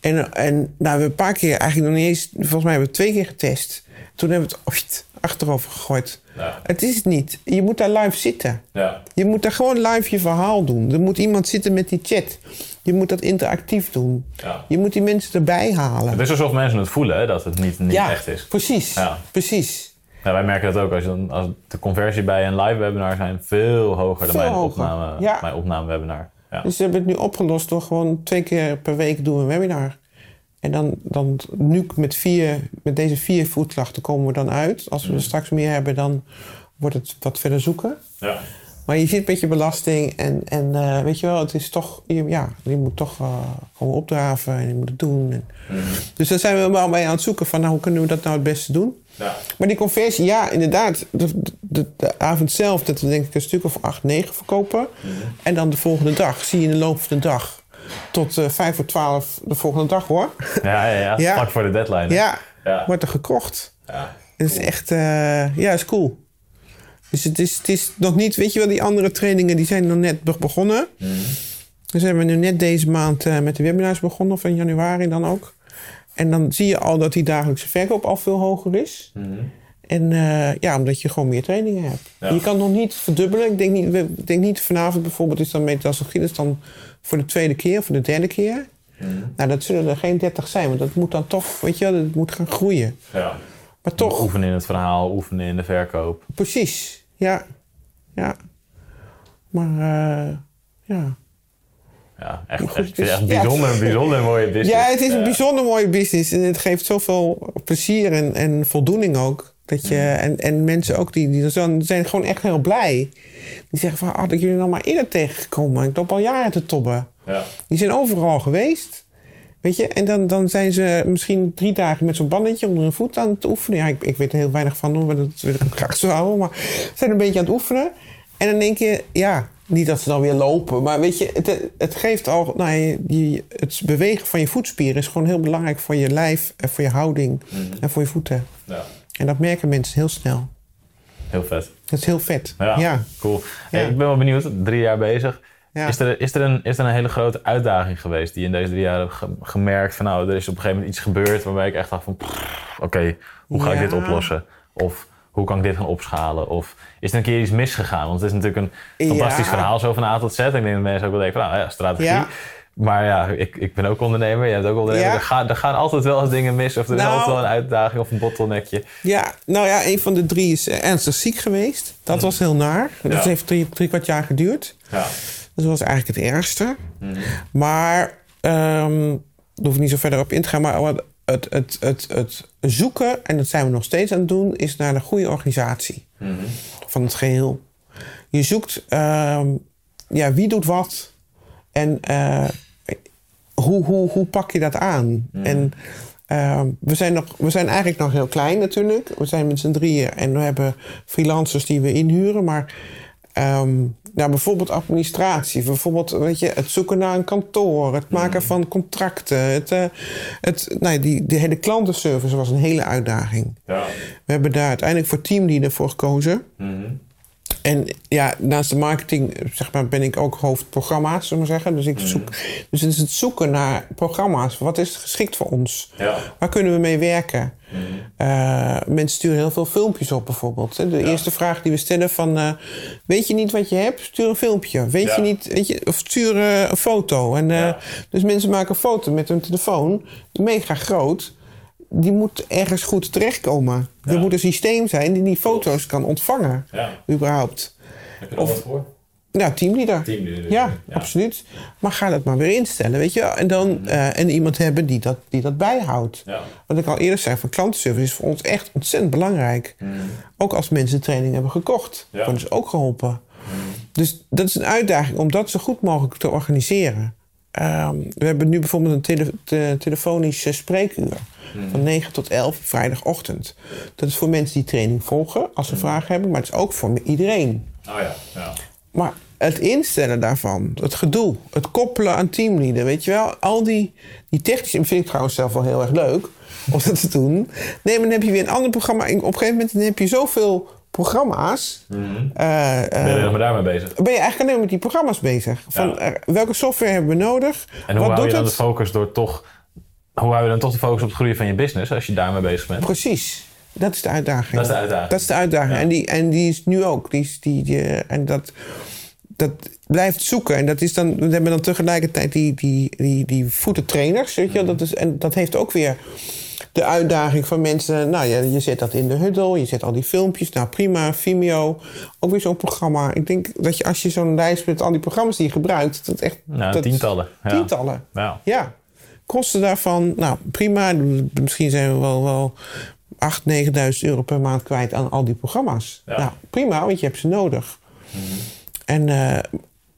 En, en nou, we hebben een paar keer, eigenlijk nog niet eens, volgens mij hebben we twee keer getest. Toen hebben we het ooit achterover gegooid. Ja. Het is het niet. Je moet daar live zitten. Ja. Je moet daar gewoon live je verhaal doen. Er moet iemand zitten met die chat. Je moet dat interactief doen. Ja. Je moet die mensen erbij halen. Het is alsof mensen het voelen, hè, dat het niet, niet ja, echt is. precies. Ja. Precies. Ja, wij merken dat ook. Als, je dan, als de conversie bij een live webinar zijn veel hoger dan Veel bij een hoger. opname, Ja. bij een opname webinar. Ja. Dus we hebben het nu opgelost door gewoon twee keer per week doen we een webinar. En dan, dan nu met, vier, met deze vier voetklachten komen we dan uit. Als we er straks meer hebben, dan wordt het wat verder zoeken. Ja. Maar je zit met je belasting en, en eh, weet je wel, het is toch, je, ja, je moet toch eh, gewoon opdraven en je moet het doen. En, Dus daar zijn we wel mee aan het zoeken van, nou, hoe kunnen we dat nou het beste doen? Ja. Maar die conversie, ja, inderdaad, de, de, de avond zelf, dat we denk ik een stuk of acht, negen verkopen. En dan de volgende dag, zie je in de loop van de dag, tot eh vijf voor twaalf de volgende dag hoor. Ja, ja, ja, Ja. vlak voor de deadline. hè? ja, Ja. wordt er gekocht. Ja. Het is echt, ja, is cool. Dus het is, het is nog niet, weet je wel, die andere trainingen die zijn nog net be- begonnen. Dus hebben we nu net deze maand eh, met de webinars begonnen, of in januari dan ook. En dan zie je al dat die dagelijkse verkoop al veel hoger is. En eh, ja, omdat je gewoon meer trainingen hebt. Ja. Je kan nog niet verdubbelen. Ik denk niet, ik denk niet vanavond bijvoorbeeld is dan metastologie. Dat is dan voor de tweede keer, voor de derde keer. Nou, dat zullen er geen 30 zijn. Want dat moet dan toch, weet je wel, dat moet gaan groeien. Ja. Maar toch, Oefenen in het verhaal, oefenen in de verkoop. precies. Ja, ja. Maar eh, ja. Ja, echt, Goed, echt, dus- echt ja. bijzonder, bijzonder mooie business. Ja, het is een bijzonder mooie business. En het geeft zoveel plezier en, en voldoening ook. Dat je, en, en mensen ook, die, die zo- zijn gewoon echt heel blij. Die zeggen van, had ik jullie nou maar eerder tegengekomen. Ik loop al jaren te tobben. Ja. Die zijn overal geweest. Weet je, en dan, dan zijn ze misschien drie dagen met zo'n bandetje onder hun voet aan het oefenen. Ja, ik, ik weet er heel weinig van, hoor, dat wil ik graag zo houden. Maar ze zijn een beetje aan het oefenen. En dan denk je, ja, niet dat ze dan weer lopen. Maar weet je, het, het geeft al, nou, je, je- het bewegen van je voetspieren is gewoon heel belangrijk voor je lijf en voor je houding en voor je voeten. ja, En dat merken mensen heel snel. heel vet. Dat is heel vet. Ja, ja. cool. Hey, ik ben wel benieuwd, drie jaar bezig. Ja. Is, er, is, er een, is er een hele grote uitdaging geweest die je in deze drie jaar hebt ge- gemerkt van nou, er is op een gegeven moment iets gebeurd waarbij ik echt dacht van oké, hoe ga ik Ja. dit oplossen? Of hoe kan ik dit gaan opschalen? Of is er een keer iets misgegaan? Want het is natuurlijk een Ja. fantastisch verhaal zo van A tot Z. Ik denk dat mensen ook wel denken van nou ja, strategie. Maar ja, ik, ik ben ook ondernemer, jij bent ook ondernemer. Ja. Er, gaan, er gaan altijd wel eens dingen mis of er is Nou. altijd wel een uitdaging of een bottleneckje. Ja, nou ja, een van de drie is eh, ernstig ziek geweest. Dat was heel naar. Dat Ja. heeft drie, drie kwart jaar geduurd. Ja. Dat was eigenlijk het ergste. Maar, ehm daar hoef ik niet zo verder op in te gaan. Maar wat het, het, het, het zoeken, en dat zijn we nog steeds aan het doen, is naar de goede organisatie van het geheel. Je zoekt, ehm, ja, wie doet wat en eh, hoe, hoe, hoe pak je dat aan? En ehm, we, zijn nog, we zijn eigenlijk nog heel klein natuurlijk. We zijn met z'n drieën en we hebben freelancers die we inhuren. Maar ehm, nou, bijvoorbeeld administratie, bijvoorbeeld weet je, het zoeken naar een kantoor, het maken van contracten. Het, eh, het, nou, die, die hele klantenservice was een hele uitdaging. Ja. We hebben daar uiteindelijk voor teamleader voor gekozen. Mhm. En ja, naast de marketing zeg maar, ben ik ook hoofdprogramma's, zullen we zeggen. Dus, ik zoek, dus het is het zoeken naar programma's. Wat is geschikt voor ons? Ja. Waar kunnen we mee werken? Eh, mensen sturen heel veel filmpjes op bijvoorbeeld. De eerste vraag die we stellen van... eh, weet je niet wat je hebt? Stuur een filmpje. Weet Ja. je niet... Weet je, of stuur eh, een foto. En. Dus mensen maken een foto met hun telefoon. Mega groot. Die moet ergens goed terechtkomen. Ja. Er moet een systeem zijn die die foto's kan ontvangen. Ja. Überhaupt. Heb je er al wat voor? Ja, teamleader. Teamleader, Ja, ja. absoluut. Maar ga dat maar weer instellen, weet je. En dan eh, en iemand hebben die dat, die dat bijhoudt. Wat ik al eerder zei, van klantenservice is voor ons echt ontzettend belangrijk. Ook als mensen training hebben gekocht. Worden ze ook geholpen. Dus dat is een uitdaging om dat zo goed mogelijk te organiseren. Ehm, we hebben nu bijvoorbeeld een tele te- telefonisch eh, spreekuur. Van 9 tot 11 vrijdagochtend. Dat is voor mensen die training volgen, als ze vragen hebben. Maar het is ook voor iedereen. Oh ja. ja. Maar het instellen daarvan, het gedoe, het koppelen aan teamleader, weet je wel, al die, die technische, vind ik trouwens zelf wel heel erg leuk om dat te doen. Nee, maar dan heb je weer een ander programma. En op een gegeven moment dan heb je zoveel programma's. eh, eh, Ben je maar daarmee bezig? ben je eigenlijk alleen met die programma's bezig. Van, Ja. eh, welke software hebben we nodig? En hoe Wat hou je dan het? de focus door toch... Hoe hou je dan toch de focus op het groeien van je business als je daarmee bezig bent? Precies. Dat is de uitdaging. Dat is de uitdaging. Dat is de uitdaging. Ja. En, die, en die is nu ook. Die, is- die, die, en dat, dat blijft zoeken. En dat is dan, we hebben dan tegelijkertijd die, die, die, die voetentrainers. Weet je? wel. Dat is, en dat heeft ook weer de uitdaging van mensen. Nou ja, je zet dat in de huddle. Je zet al die filmpjes. Nou prima, Vimeo. Ook weer zo'n programma. Ik denk dat je als je zo'n lijst met al die programma's die je gebruikt. Dat echt, Nou, dat, tientallen. Tientallen. Ja. Ja, kosten daarvan, nou prima. Misschien zijn we wel, wel 8.000, 9.000 euro per maand kwijt aan al die programma's. Ja. Nou, prima, want je hebt ze nodig. En, eh,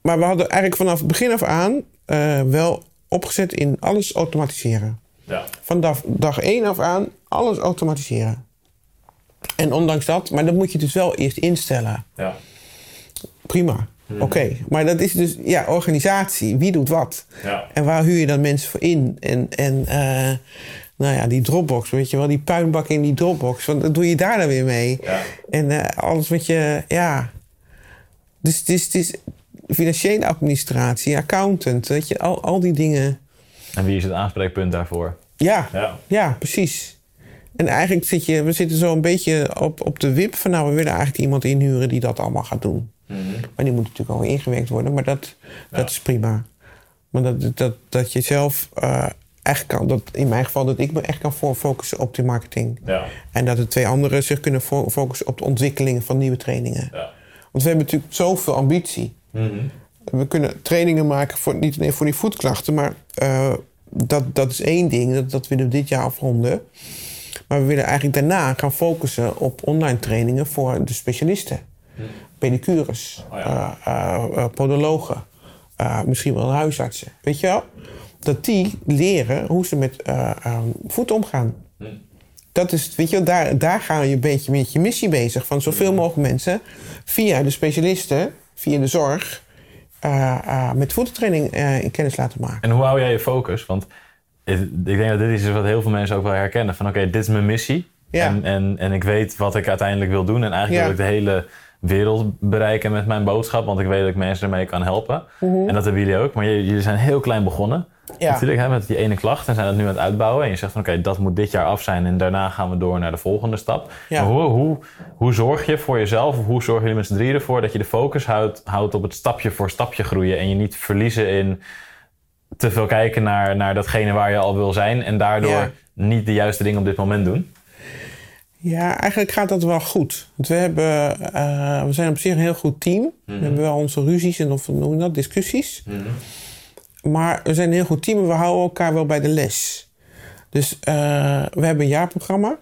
maar we hadden eigenlijk vanaf het begin af aan eh, wel opgezet in alles automatiseren. Ja. Vanaf dag één af aan alles automatiseren. En ondanks dat, maar dat moet je dus wel eerst instellen. Ja. Prima, oké. Maar dat is dus, ja, organisatie. Wie doet wat? Ja. En waar huur je dan mensen voor in? En, en eh, nou ja, die Dropbox, weet je wel, die puinbak in die Dropbox. Want wat doe je daar dan weer mee? Ja. En eh, alles wat je, ja. Dus het is, het is financiële administratie, accountant, weet je, al, al die dingen. En wie is het aanspreekpunt daarvoor? Ja, Ja. ja, precies. En eigenlijk zit je, we zitten zo een beetje op, op de wip van... nou, we willen eigenlijk iemand inhuren die dat allemaal gaat doen. Maar die moet natuurlijk al ingewerkt worden, maar dat, dat is prima. Maar dat, dat, dat je zelf eh, echt kan... Dat, in mijn geval dat ik me echt kan focussen op die marketing. Ja. En dat de twee anderen zich kunnen fo- focussen op de ontwikkeling van nieuwe trainingen. Ja. Want we hebben natuurlijk zoveel ambitie. We kunnen trainingen maken voor, niet alleen voor die voetklachten, maar eh, dat, dat is één ding. Dat, dat willen we dit jaar afronden. Maar we willen eigenlijk daarna gaan focussen op online trainingen voor de specialisten. Pedicures, Oh ja. eh, eh, podologen, misschien wel huisartsen. Weet je wel? Dat die leren hoe ze met voet omgaan. Dat is, weet je, wel, daar, daar ga je een beetje met je missie bezig. Van zoveel mogelijk mensen via de specialisten, via de zorg, met voetentraining eh, in kennis laten maken. En hoe hou jij je focus? Want ik denk dat dit is wat heel veel mensen ook wel herkennen. Van oké, dit is mijn missie. Ja. En, en, en ik weet wat ik uiteindelijk wil doen. En eigenlijk wil ik de hele wereld bereiken met mijn boodschap. Want ik weet dat ik mensen ermee kan helpen. En dat hebben jullie ook. Maar jullie, jullie zijn heel klein begonnen. Mhm. Ja. Natuurlijk hè, met die ene klacht. En zijn dat nu aan het uitbouwen. En je zegt van oké, dat moet dit jaar af zijn. En daarna gaan we door naar de volgende stap. Ja. Maar hoe, hoe, hoe zorg je voor jezelf? Of hoe zorgen jullie met z'n drieën ervoor dat je de focus houdt, houdt op het stapje voor stapje groeien. En je niet verliezen in te veel kijken naar, naar datgene waar je al wil zijn. En daardoor Ja. niet de juiste dingen op dit moment doen. Ja, eigenlijk gaat dat wel goed. Want we, hebben, eh, we zijn op zich een heel goed team. We hebben wel onze ruzies en of we noemen dat, discussies. Maar we zijn een heel goed team en we houden elkaar wel bij de les. Dus eh, we hebben een jaarprogramma.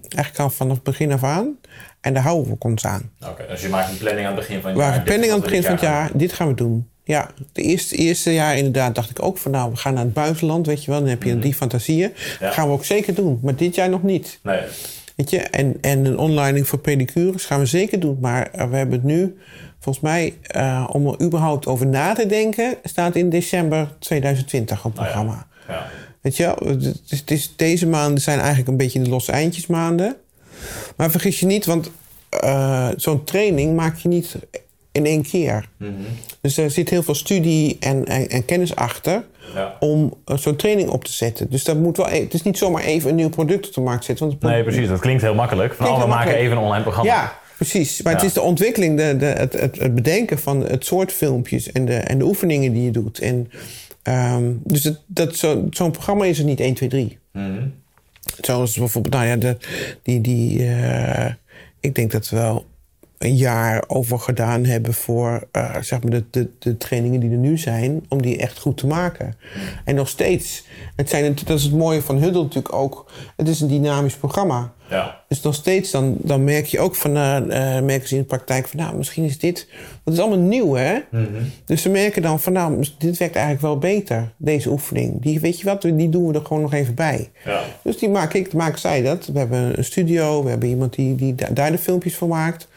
Eigenlijk al vanaf het begin af aan. En daar houden we ons aan. Oké, dus je maakt een planning aan het begin van het We jaar. Dit is planning aan het we begin van het jaar. Dit gaan we doen. Ja, het eerste, eerste jaar inderdaad dacht ik ook van... nou, we gaan naar het buitenland, weet je wel. Dan heb je die fantasieën. Ja. gaan we ook zeker doen. Maar dit jaar nog niet. Nee. Weet je, en, en een online voor pedicures gaan we zeker doen. Maar eh, we hebben het nu, volgens mij, eh, om er überhaupt over na te denken, staat in december 2020 op het programma. Ja. Weet je wel, het is, het is, deze maanden zijn eigenlijk een beetje de losse eindjes maanden. Maar vergis je niet, want eh, zo'n training maak je niet in één keer. Dus er zit heel veel studie en, en, en kennis achter Ja. om eh, zo'n training op te zetten. Dus dat moet wel, e- het is niet zomaar even een nieuw product op de markt zetten. Want Nee, precies. Dat klinkt heel makkelijk. Van, oh, we maken makkelijk. even een online programma. Ja, precies. Maar het is de ontwikkeling, de, de, het, het, het bedenken van het soort filmpjes en de, en de oefeningen die je doet. En, ehm, dus het, dat, zo, zo'n programma is er niet 1, 2, 3. Mhm. Zoals bijvoorbeeld, nou ja, de, die, die, eh, ik denk dat we wel een jaar over gedaan hebben voor eh, zeg maar de, de, de trainingen die er nu zijn, om die echt goed te maken. En nog steeds, het zijn, dat is het mooie van Huddle natuurlijk ook, het is een dynamisch programma. Ja. Dus nog steeds, dan, dan merk je ook van, eh, eh, merken ze in de praktijk van, nou, misschien is dit, het is allemaal nieuw, hè? Dus ze merken dan van, nou, dit werkt eigenlijk wel beter, deze oefening. Die, weet je wat, die doen we er gewoon nog even bij. Ja. Dus die maak ik, maken zij dat. We hebben een studio, we hebben iemand die, die da- daar de filmpjes voor maakt.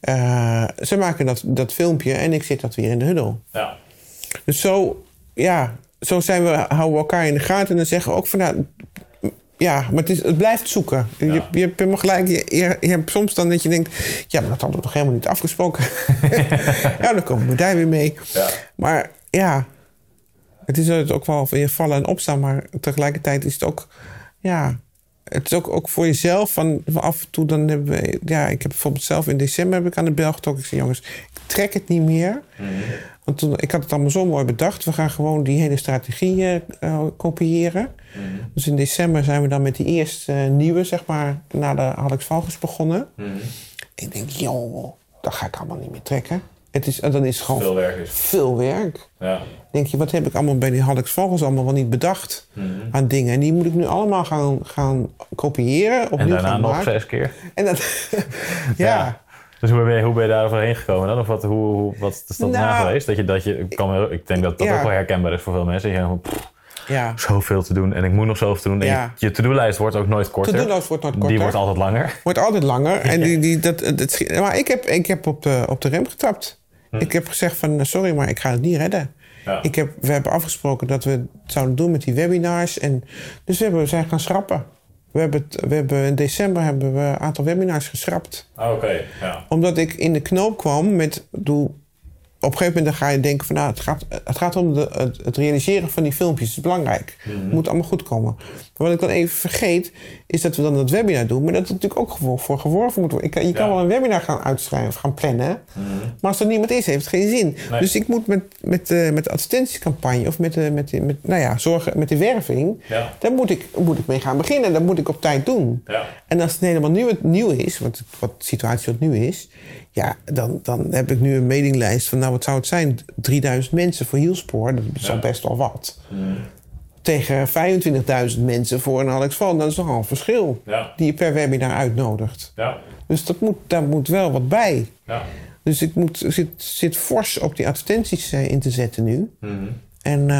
Eh, ze maken dat, dat filmpje en ik zit dat weer in de huddle. Ja. Dus zo, ja, zo zijn we, houden we elkaar in de gaten en dan zeggen we ook van, nou, ja, maar het, is, het blijft zoeken. Je, je hebt helemaal gelijk. Je, je, je hebt soms dan dat je denkt, ja, maar dat hadden we toch helemaal niet afgesproken. <laughs> ja, dan komen we daar weer mee. Ja. Maar ja, het is het ook wel weer vallen en opstaan, maar tegelijkertijd is het ook, ja, het is ook, ook voor jezelf. Van, van af en toe dan hebben we, ja, ik heb bijvoorbeeld zelf in december heb ik aan de bel getrokken. Ik zei, jongens, ik trek het niet meer. Want toen, ik had het allemaal zo mooi bedacht. We gaan gewoon die hele strategie eh, eh, kopiëren. Dus in december zijn we dan met die eerste eh, nieuwe, zeg maar, na de Alex Valkens begonnen. Ik denk, joh, dat ga ik allemaal niet meer trekken. Het is, dan is het gewoon Veel werk is. veel werk. Ja. denk je, wat heb ik allemaal bij die Hallex Vogels allemaal wel niet bedacht aan dingen. En die moet ik nu allemaal gaan, gaan kopiëren, En opnieuw daarna gaan nog maken. zes keer. En dat, <laughs> ja. Dus hoe ben je, hoe ben je daar overheen gekomen dan? Of wat, hoe, hoe- wat is dat na Nou, geweest? Dat je, dat je, ik, kan ik denk dat dat Ja. ook wel herkenbaar is voor veel mensen. Je pff, ja. zoveel te doen en ik moet nog zoveel te doen. En Ja. je, je to-do-lijst wordt ook nooit korter. To-do-lijst wordt nooit korter. Die wordt altijd langer. Wordt altijd langer. En die, die, dat, maar ik heb, ik heb op, de, op de rem getrapt. Ik heb gezegd van, sorry, maar ik ga het niet redden. Ja. Ik heb, we hebben afgesproken dat we het zouden doen met die webinars. En, dus we, hebben, we zijn gaan schrappen. We hebben, het, we hebben in december hebben we een aantal webinars geschrapt. Ah, Oké, ja. Omdat ik in de knoop kwam met... Doe, op een gegeven moment ga je denken van... Nou, het gaat, het gaat om de, het, het realiseren van die filmpjes. Het is belangrijk. Het moet allemaal goed komen. Maar wat ik dan even vergeet, is dat we dan dat webinar doen. Maar dat het natuurlijk ook gewoon voor geworven moet worden. Ik je kan wel een webinar gaan uitschrijven of gaan plannen. Maar als er niemand is, heeft het geen zin. Nee. Dus ik moet met, met, eh, met de advertentiecampagne of met, de, met, met, nou ja, zorgen, met de werving... Ja. Daar moet ik, moet ik mee gaan beginnen. Dat moet ik op tijd doen. Ja. En als het helemaal nieuw, nieuw is, wat, wat de situatie wat nu is, ja, dan, dan heb ik nu een mailinglijst van, nou, wat zou het zijn? 3000 mensen voor Hielspoor, dat is al best wel wat. Tegen 25.000 mensen voor een Alex van, dat is nogal een verschil. Ja. Die je per webinar uitnodigt. Ja. Dus dat moet, daar moet wel wat bij. Ja. Dus ik moet, zit, zit fors op die advertenties eh, in te zetten nu. Mhm. En, eh,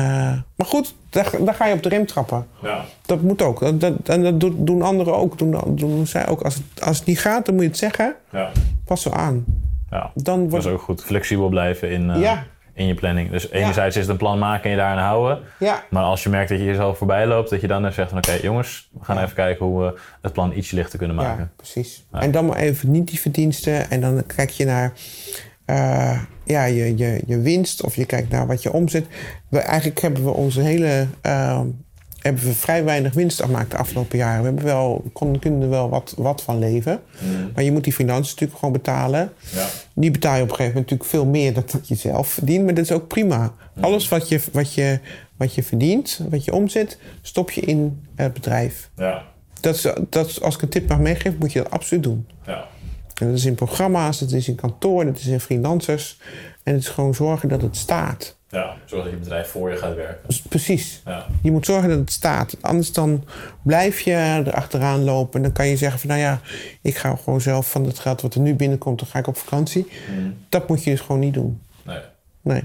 maar goed, daar, daar ga je op de rem trappen. Ja. Dat moet ook. Dat, dat, en dat doen- anderen ook. Doen, doen zij ook. Als het, als het niet gaat, dan moet je het zeggen. Ja. Pas zo aan. Ja. Dan Dat wordt is ook goed. Flexibel blijven in, eh, Ja. in je planning. Dus enerzijds is het een plan maken en je daaraan houden. Ja, Maar als je merkt dat je jezelf voorbij loopt, dat je dan even zegt van oké jongens, we gaan even kijken hoe we het plan ietsje lichter kunnen maken. ja, precies. En dan maar even niet die verdiensten. En dan kijk je naar eh, ja, je, je, je winst. Of je kijkt naar wat je omzet. We, eigenlijk hebben we onze hele... eh, hebben we vrij weinig winst gemaakt de afgelopen jaren. We hebben wel, kon, kunnen er wel wat, wat van leven. Maar je moet die financiën natuurlijk gewoon betalen. Ja. Die betaal je op een gegeven moment natuurlijk veel meer dan dat je zelf verdient. Maar dat is ook prima. Alles wat je, wat, je, wat je verdient, wat je omzet, stop je in het bedrijf. Ja. Dat is, dat is, als ik een tip mag meegeven, moet je dat absoluut doen. Ja. En dat is in programma's, dat is in kantoor, dat is in freelancers. En het is gewoon zorgen dat het staat. Ja. Zorg dat je bedrijf voor je gaat werken. Dus precies. Ja. Je moet zorgen dat het staat. Anders dan blijf je erachteraan lopen. En dan kan je zeggen van nou ja, ik ga gewoon zelf van het geld wat er nu binnenkomt, dan ga ik op vakantie. Dat moet je dus gewoon niet doen. Nee. Nee,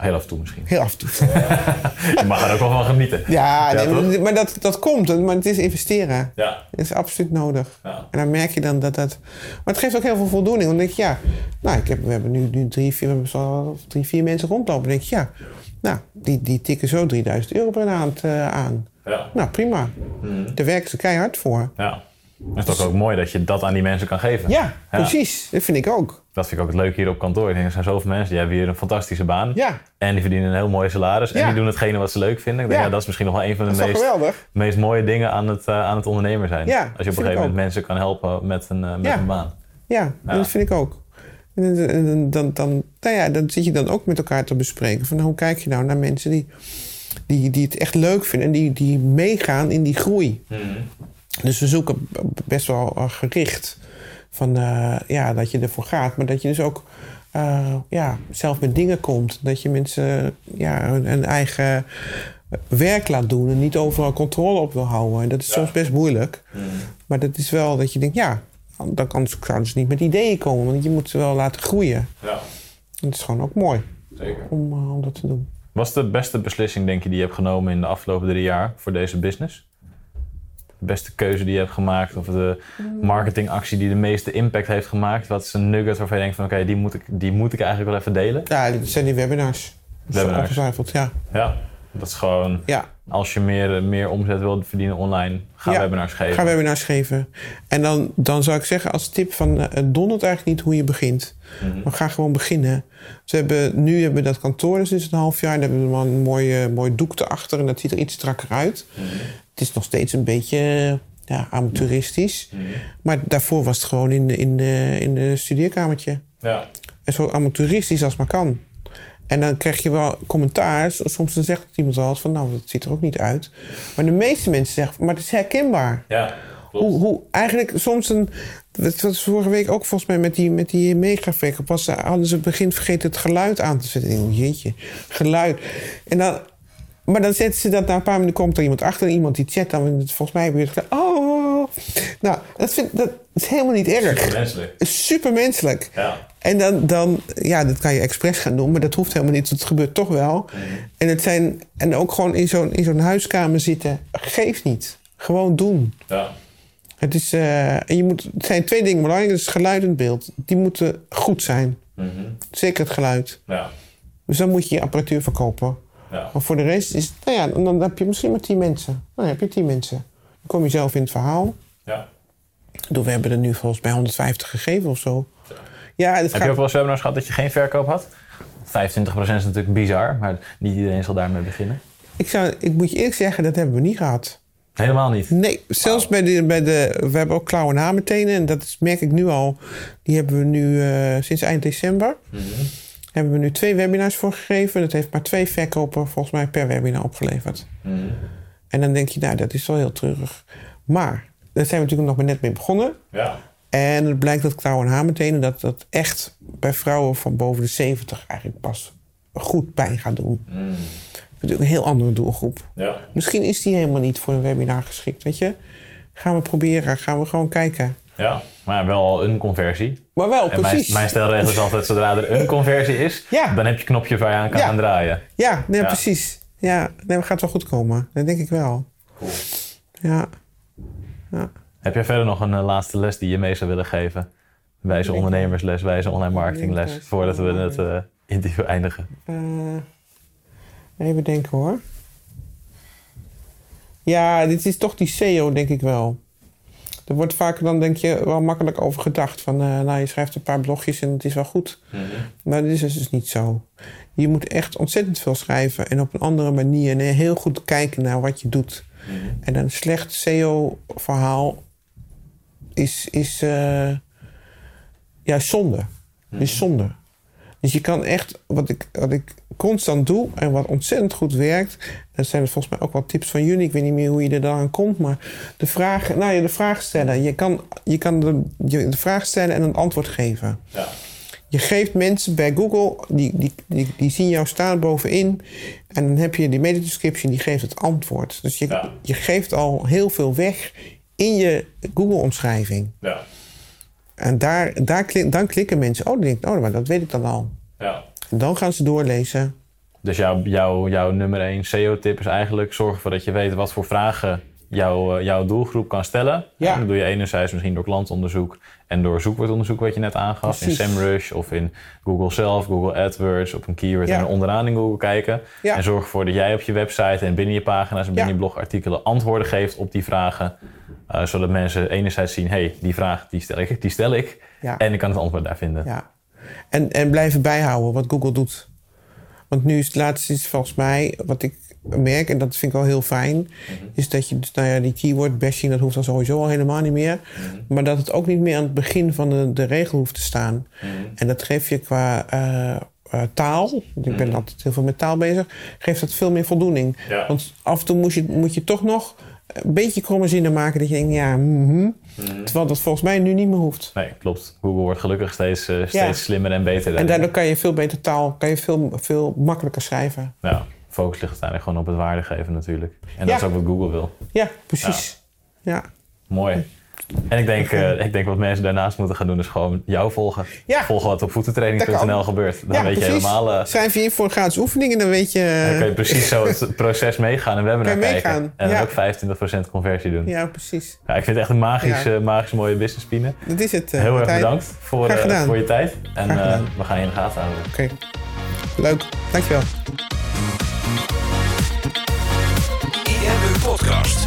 Heel af en toe misschien. heel af en toe. <laughs> Je mag er ook wel van genieten. Ja, nee, maar, dat, dat komt. Maar het is investeren. Ja. Dat is absoluut nodig. Ja. En dan merk je dan dat dat... Maar het geeft ook heel veel voldoening. Want dan denk je, ja... Nou, ik heb, we hebben nu, nu drie, vier, we hebben zo drie, vier mensen rondlopen. Dan denk je, ja... Nou, die, die tikken zo 3000 euro per maand eh, aan. Ja. Nou, prima. Daar werken ze keihard voor. Ja. Het is toch ook mooi dat je dat aan die mensen kan geven. Ja, precies. Dat vind ik ook. Dat vind ik ook het leuke hier op kantoor. Ik denk, er zijn zoveel mensen die hebben hier een fantastische baan. Ja, En die verdienen een heel mooi salaris. En die doen hetgene wat ze leuk vinden. Ik denk, Ja. dat is misschien nog wel een van de meest, meest mooie dingen aan het, eh, aan het ondernemer zijn. Ja, Als je op een gegeven moment ook. mensen kan helpen met een, eh, met een baan. Ja, dat vind ik ook. En dan, dan, nou ja, dan zit je dan ook met elkaar te bespreken. Van hoe kijk je nou naar mensen die, die, die het echt leuk vinden en die, die meegaan in die groei. Dus we zoeken best wel eh, gericht van eh, ja, dat je ervoor gaat, maar dat je dus ook eh, ja, zelf met dingen komt. Dat je mensen ja, hun, hun eigen werk laat doen en niet overal controle op wil houden. En dat is Ja. soms best moeilijk. Maar dat is wel dat je denkt, ja, dan kan, zouden ze niet met ideeën komen, want je moet ze wel laten groeien. Ja, het is gewoon ook mooi zeker. om, om dat te doen. Wat is de beste beslissing, denk je, die je hebt genomen in de afgelopen drie jaar voor deze business? De beste keuze die je hebt gemaakt of de marketingactie die de meeste impact heeft gemaakt? Wat is een nugget waarvan je denkt van oké, die, moet ik, die moet ik eigenlijk wel even delen? Ja, dit zijn die webinars. Webinars. Ongetwijfeld, ja. Ja, dat is gewoon ja. als je meer, meer omzet wilt verdienen online, ga Ja, webinars geven. Ga webinars geven. En dan, dan zou ik zeggen als tip van... het dondert eigenlijk niet hoe je begint. Mhm. Maar ga gewoon beginnen. Ze hebben, nu hebben we dat kantoor dus sinds een half jaar. Daar hebben we een mooi, mooi doek erachter. En dat ziet er iets strakker uit. Mhm. Het is nog steeds een beetje ja, amateuristisch. Mhm. Maar daarvoor was het gewoon in, de- in, de, in de studeerkamertje. Ja, En zo amateuristisch als maar kan. En dan krijg je wel commentaar. Soms dan zegt iemand eens van... nou, dat ziet er ook niet uit. Maar de meeste mensen zeggen... maar het is herkenbaar. ja. Hoe, hoe eigenlijk soms een. Dat was vorige week ook volgens mij met die, met die megafreak. Pas hadden ze het begin vergeten het geluid aan te zetten. Oh, jeetje, geluid. En dan, maar dan zetten ze dat na een paar minuten komt er iemand achter. Iemand die chat dan. Volgens mij weer. Oh. Nou, dat, vind, dat is helemaal niet erg. Menselijk. Super menselijk. Ja. En dan, dan, ja, dat kan je expres gaan doen, maar dat hoeft helemaal niet. Het gebeurt toch wel. En, het zijn, en ook gewoon in zo'n, in zo'n huiskamer zitten, geeft niet. Gewoon doen. Ja. Het, is, eh, en je moet, het zijn twee dingen belangrijk. Dat is geluid en beeld. Die moeten goed zijn. Mhm. Zeker het geluid. Ja. Dus dan moet je je apparatuur verkopen. Ja. Maar voor de rest is nou ja, dan, dan heb je misschien maar tien mensen. Dan heb je tien mensen. Dan kom je zelf in het verhaal. Ja. Doe, we hebben er nu volgens mij 150 gegeven of zo. Ja, Heb gaat, je ook wel eens webinars gehad dat je geen verkoop had? 25% is natuurlijk bizar, maar niet iedereen zal daarmee beginnen. ik, zou, ik moet je eerlijk zeggen, dat hebben we niet gehad. Helemaal niet. Nee, zelfs bij de, bij de... We hebben ook klauwen en hamertenen. En dat is, merk ik nu al. Die hebben we nu eh, sinds eind december. Hebben we nu twee webinars voor gegeven. Dat heeft maar twee verkopen volgens mij per webinar opgeleverd. En dan denk je, nou, dat is wel heel treurig. Maar, daar zijn we natuurlijk nog maar net mee begonnen. Ja. En het blijkt dat klauwen en hamertenen... dat dat echt bij vrouwen van boven de 70 eigenlijk pas goed pijn gaat doen. Natuurlijk een heel andere doelgroep. Ja. Misschien is die helemaal niet voor een webinar geschikt, weet je. Gaan we proberen, gaan we gewoon kijken. Ja, maar wel een conversie. Maar wel, En mijn, precies. mijn stelregel is altijd, zodra er een conversie is, Ja. dan heb je knopjes waar je aan kan Ja. gaan draaien. Ja, nee, Ja. precies. Ja, nee, gaat wel goed komen. Dat denk ik wel. Cool. Ja. ja. Heb jij verder nog een eh, laatste les die je mee zou willen geven? Wijze ondernemersles, wijze online marketingles, voordat we het eh, interview eindigen. Eh, even denken hoor. Ja, dit is toch die SEO, denk ik wel. Er wordt vaak dan, denk je, wel makkelijk over gedacht. Van, eh, nou, je schrijft een paar blogjes en het is wel goed. Maar dit is dus niet zo. Je moet echt ontzettend veel schrijven en op een andere manier. En heel goed kijken naar wat je doet. En een slecht SEO-verhaal is, is eh, ja, zonde. Is zonde. Dus je kan echt, wat ik, wat ik constant doe en wat ontzettend goed werkt. Dat zijn er volgens mij ook wel tips van jullie. Ik weet niet meer hoe je er dan aan komt. Maar de vraag, nou ja, de vraag stellen. Je kan, je kan de, de vraag stellen en een antwoord geven. Ja. Je geeft mensen bij Google, die, die, die, die zien jou staan bovenin. En dan heb je die meta description, die geeft het antwoord. Dus je, Ja. je geeft al heel veel weg in je Google-omschrijving. Ja. En daar, daar dan klikken mensen. Oh, dan denk ik, oh, maar dat weet ik dan al. ja. Dan gaan ze doorlezen. Dus jouw, jouw, jouw nummer 1 SEO-tip is eigenlijk zorgen ervoor dat je weet wat voor vragen jouw, eh, jouw doelgroep kan stellen. Ja. Dat doe je enerzijds misschien door klantonderzoek en door zoekwoordonderzoek wat je net aangaf. Precies. In SEMrush of in Google zelf, Google AdWords, op een keyword Ja. en onderaan in Google kijken. Ja. En zorg ervoor dat jij op je website en binnen je pagina's en binnen je blogartikelen antwoorden geeft op die vragen. eh, zodat mensen enerzijds zien, hey, die vraag die stel ik, die stel ik. En ik kan het antwoord daar vinden. Ja. En, en blijven bijhouden wat Google doet. Want nu is het laatste is volgens mij, wat ik merk, en dat vind ik wel heel fijn, is dat je, dus, nou ja, die keyword bashing, dat hoeft dan sowieso al helemaal niet meer. Maar dat het ook niet meer aan het begin van de, de regel hoeft te staan. En dat geeft je qua eh, eh, taal, ik ben altijd heel veel met taal bezig, geeft dat veel meer voldoening. Ja. Want af en toe moet je, moet je toch nog een beetje kromme zinnen maken dat je denkt, ja, mhm. terwijl dat volgens mij nu niet meer hoeft. Nee, klopt. Google wordt gelukkig steeds, eh, steeds Ja. slimmer en beter. En daardoor kan je veel beter taal, kan je veel, veel makkelijker schrijven. Ja, focus ligt uiteindelijk gewoon op het waarde geven natuurlijk. En Ja. dat is ook wat Google wil. Ja, precies. Ja. Mooi. En ik denk, eh, ik denk wat mensen daarnaast moeten gaan doen is gewoon jou volgen. Ja. Volgen wat op voetentraining.nl gebeurt. Dan ja, weet je helemaal... eh, Schrijf je in voor een gratis oefening en dan weet je... dan kan je precies zo het <laughs> proces meegaan en webinar kijken. meegaan, En dan ja. ook 25% conversie doen. Ja. Ja, precies. ik vind het echt een magisch, Ja. eh, magisch mooie business spine. Dat is het. eh, Heel erg bedankt voor, eh, voor je tijd. En eh, we gaan je in de gaten houden. Oké. Leuk. Dankjewel. IMU Podcast.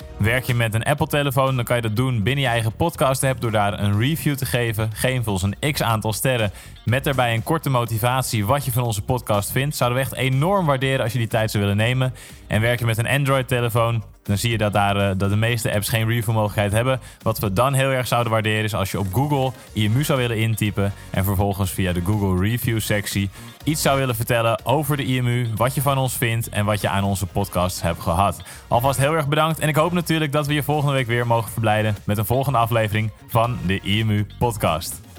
Werk je met een Apple-telefoon, dan kan je dat doen binnen je eigen podcast-app door daar een review te geven. Geef ons een x-aantal sterren met daarbij een korte motivatie wat je van onze podcast vindt. Zouden we echt enorm waarderen als je die tijd zou willen nemen. En werk je met een Android-telefoon, dan zie je dat, daar, eh, dat de meeste apps geen review-mogelijkheid hebben. Wat we dan heel erg zouden waarderen is als je op Google IMU zou willen intypen en vervolgens via de Google Review-sectie iets zou willen vertellen over de IMU, wat je van ons vindt en wat je aan onze podcast hebt gehad. Alvast heel erg bedankt en ik hoop natuurlijk dat we je volgende week weer mogen verblijden met een volgende aflevering van de IMU Podcast.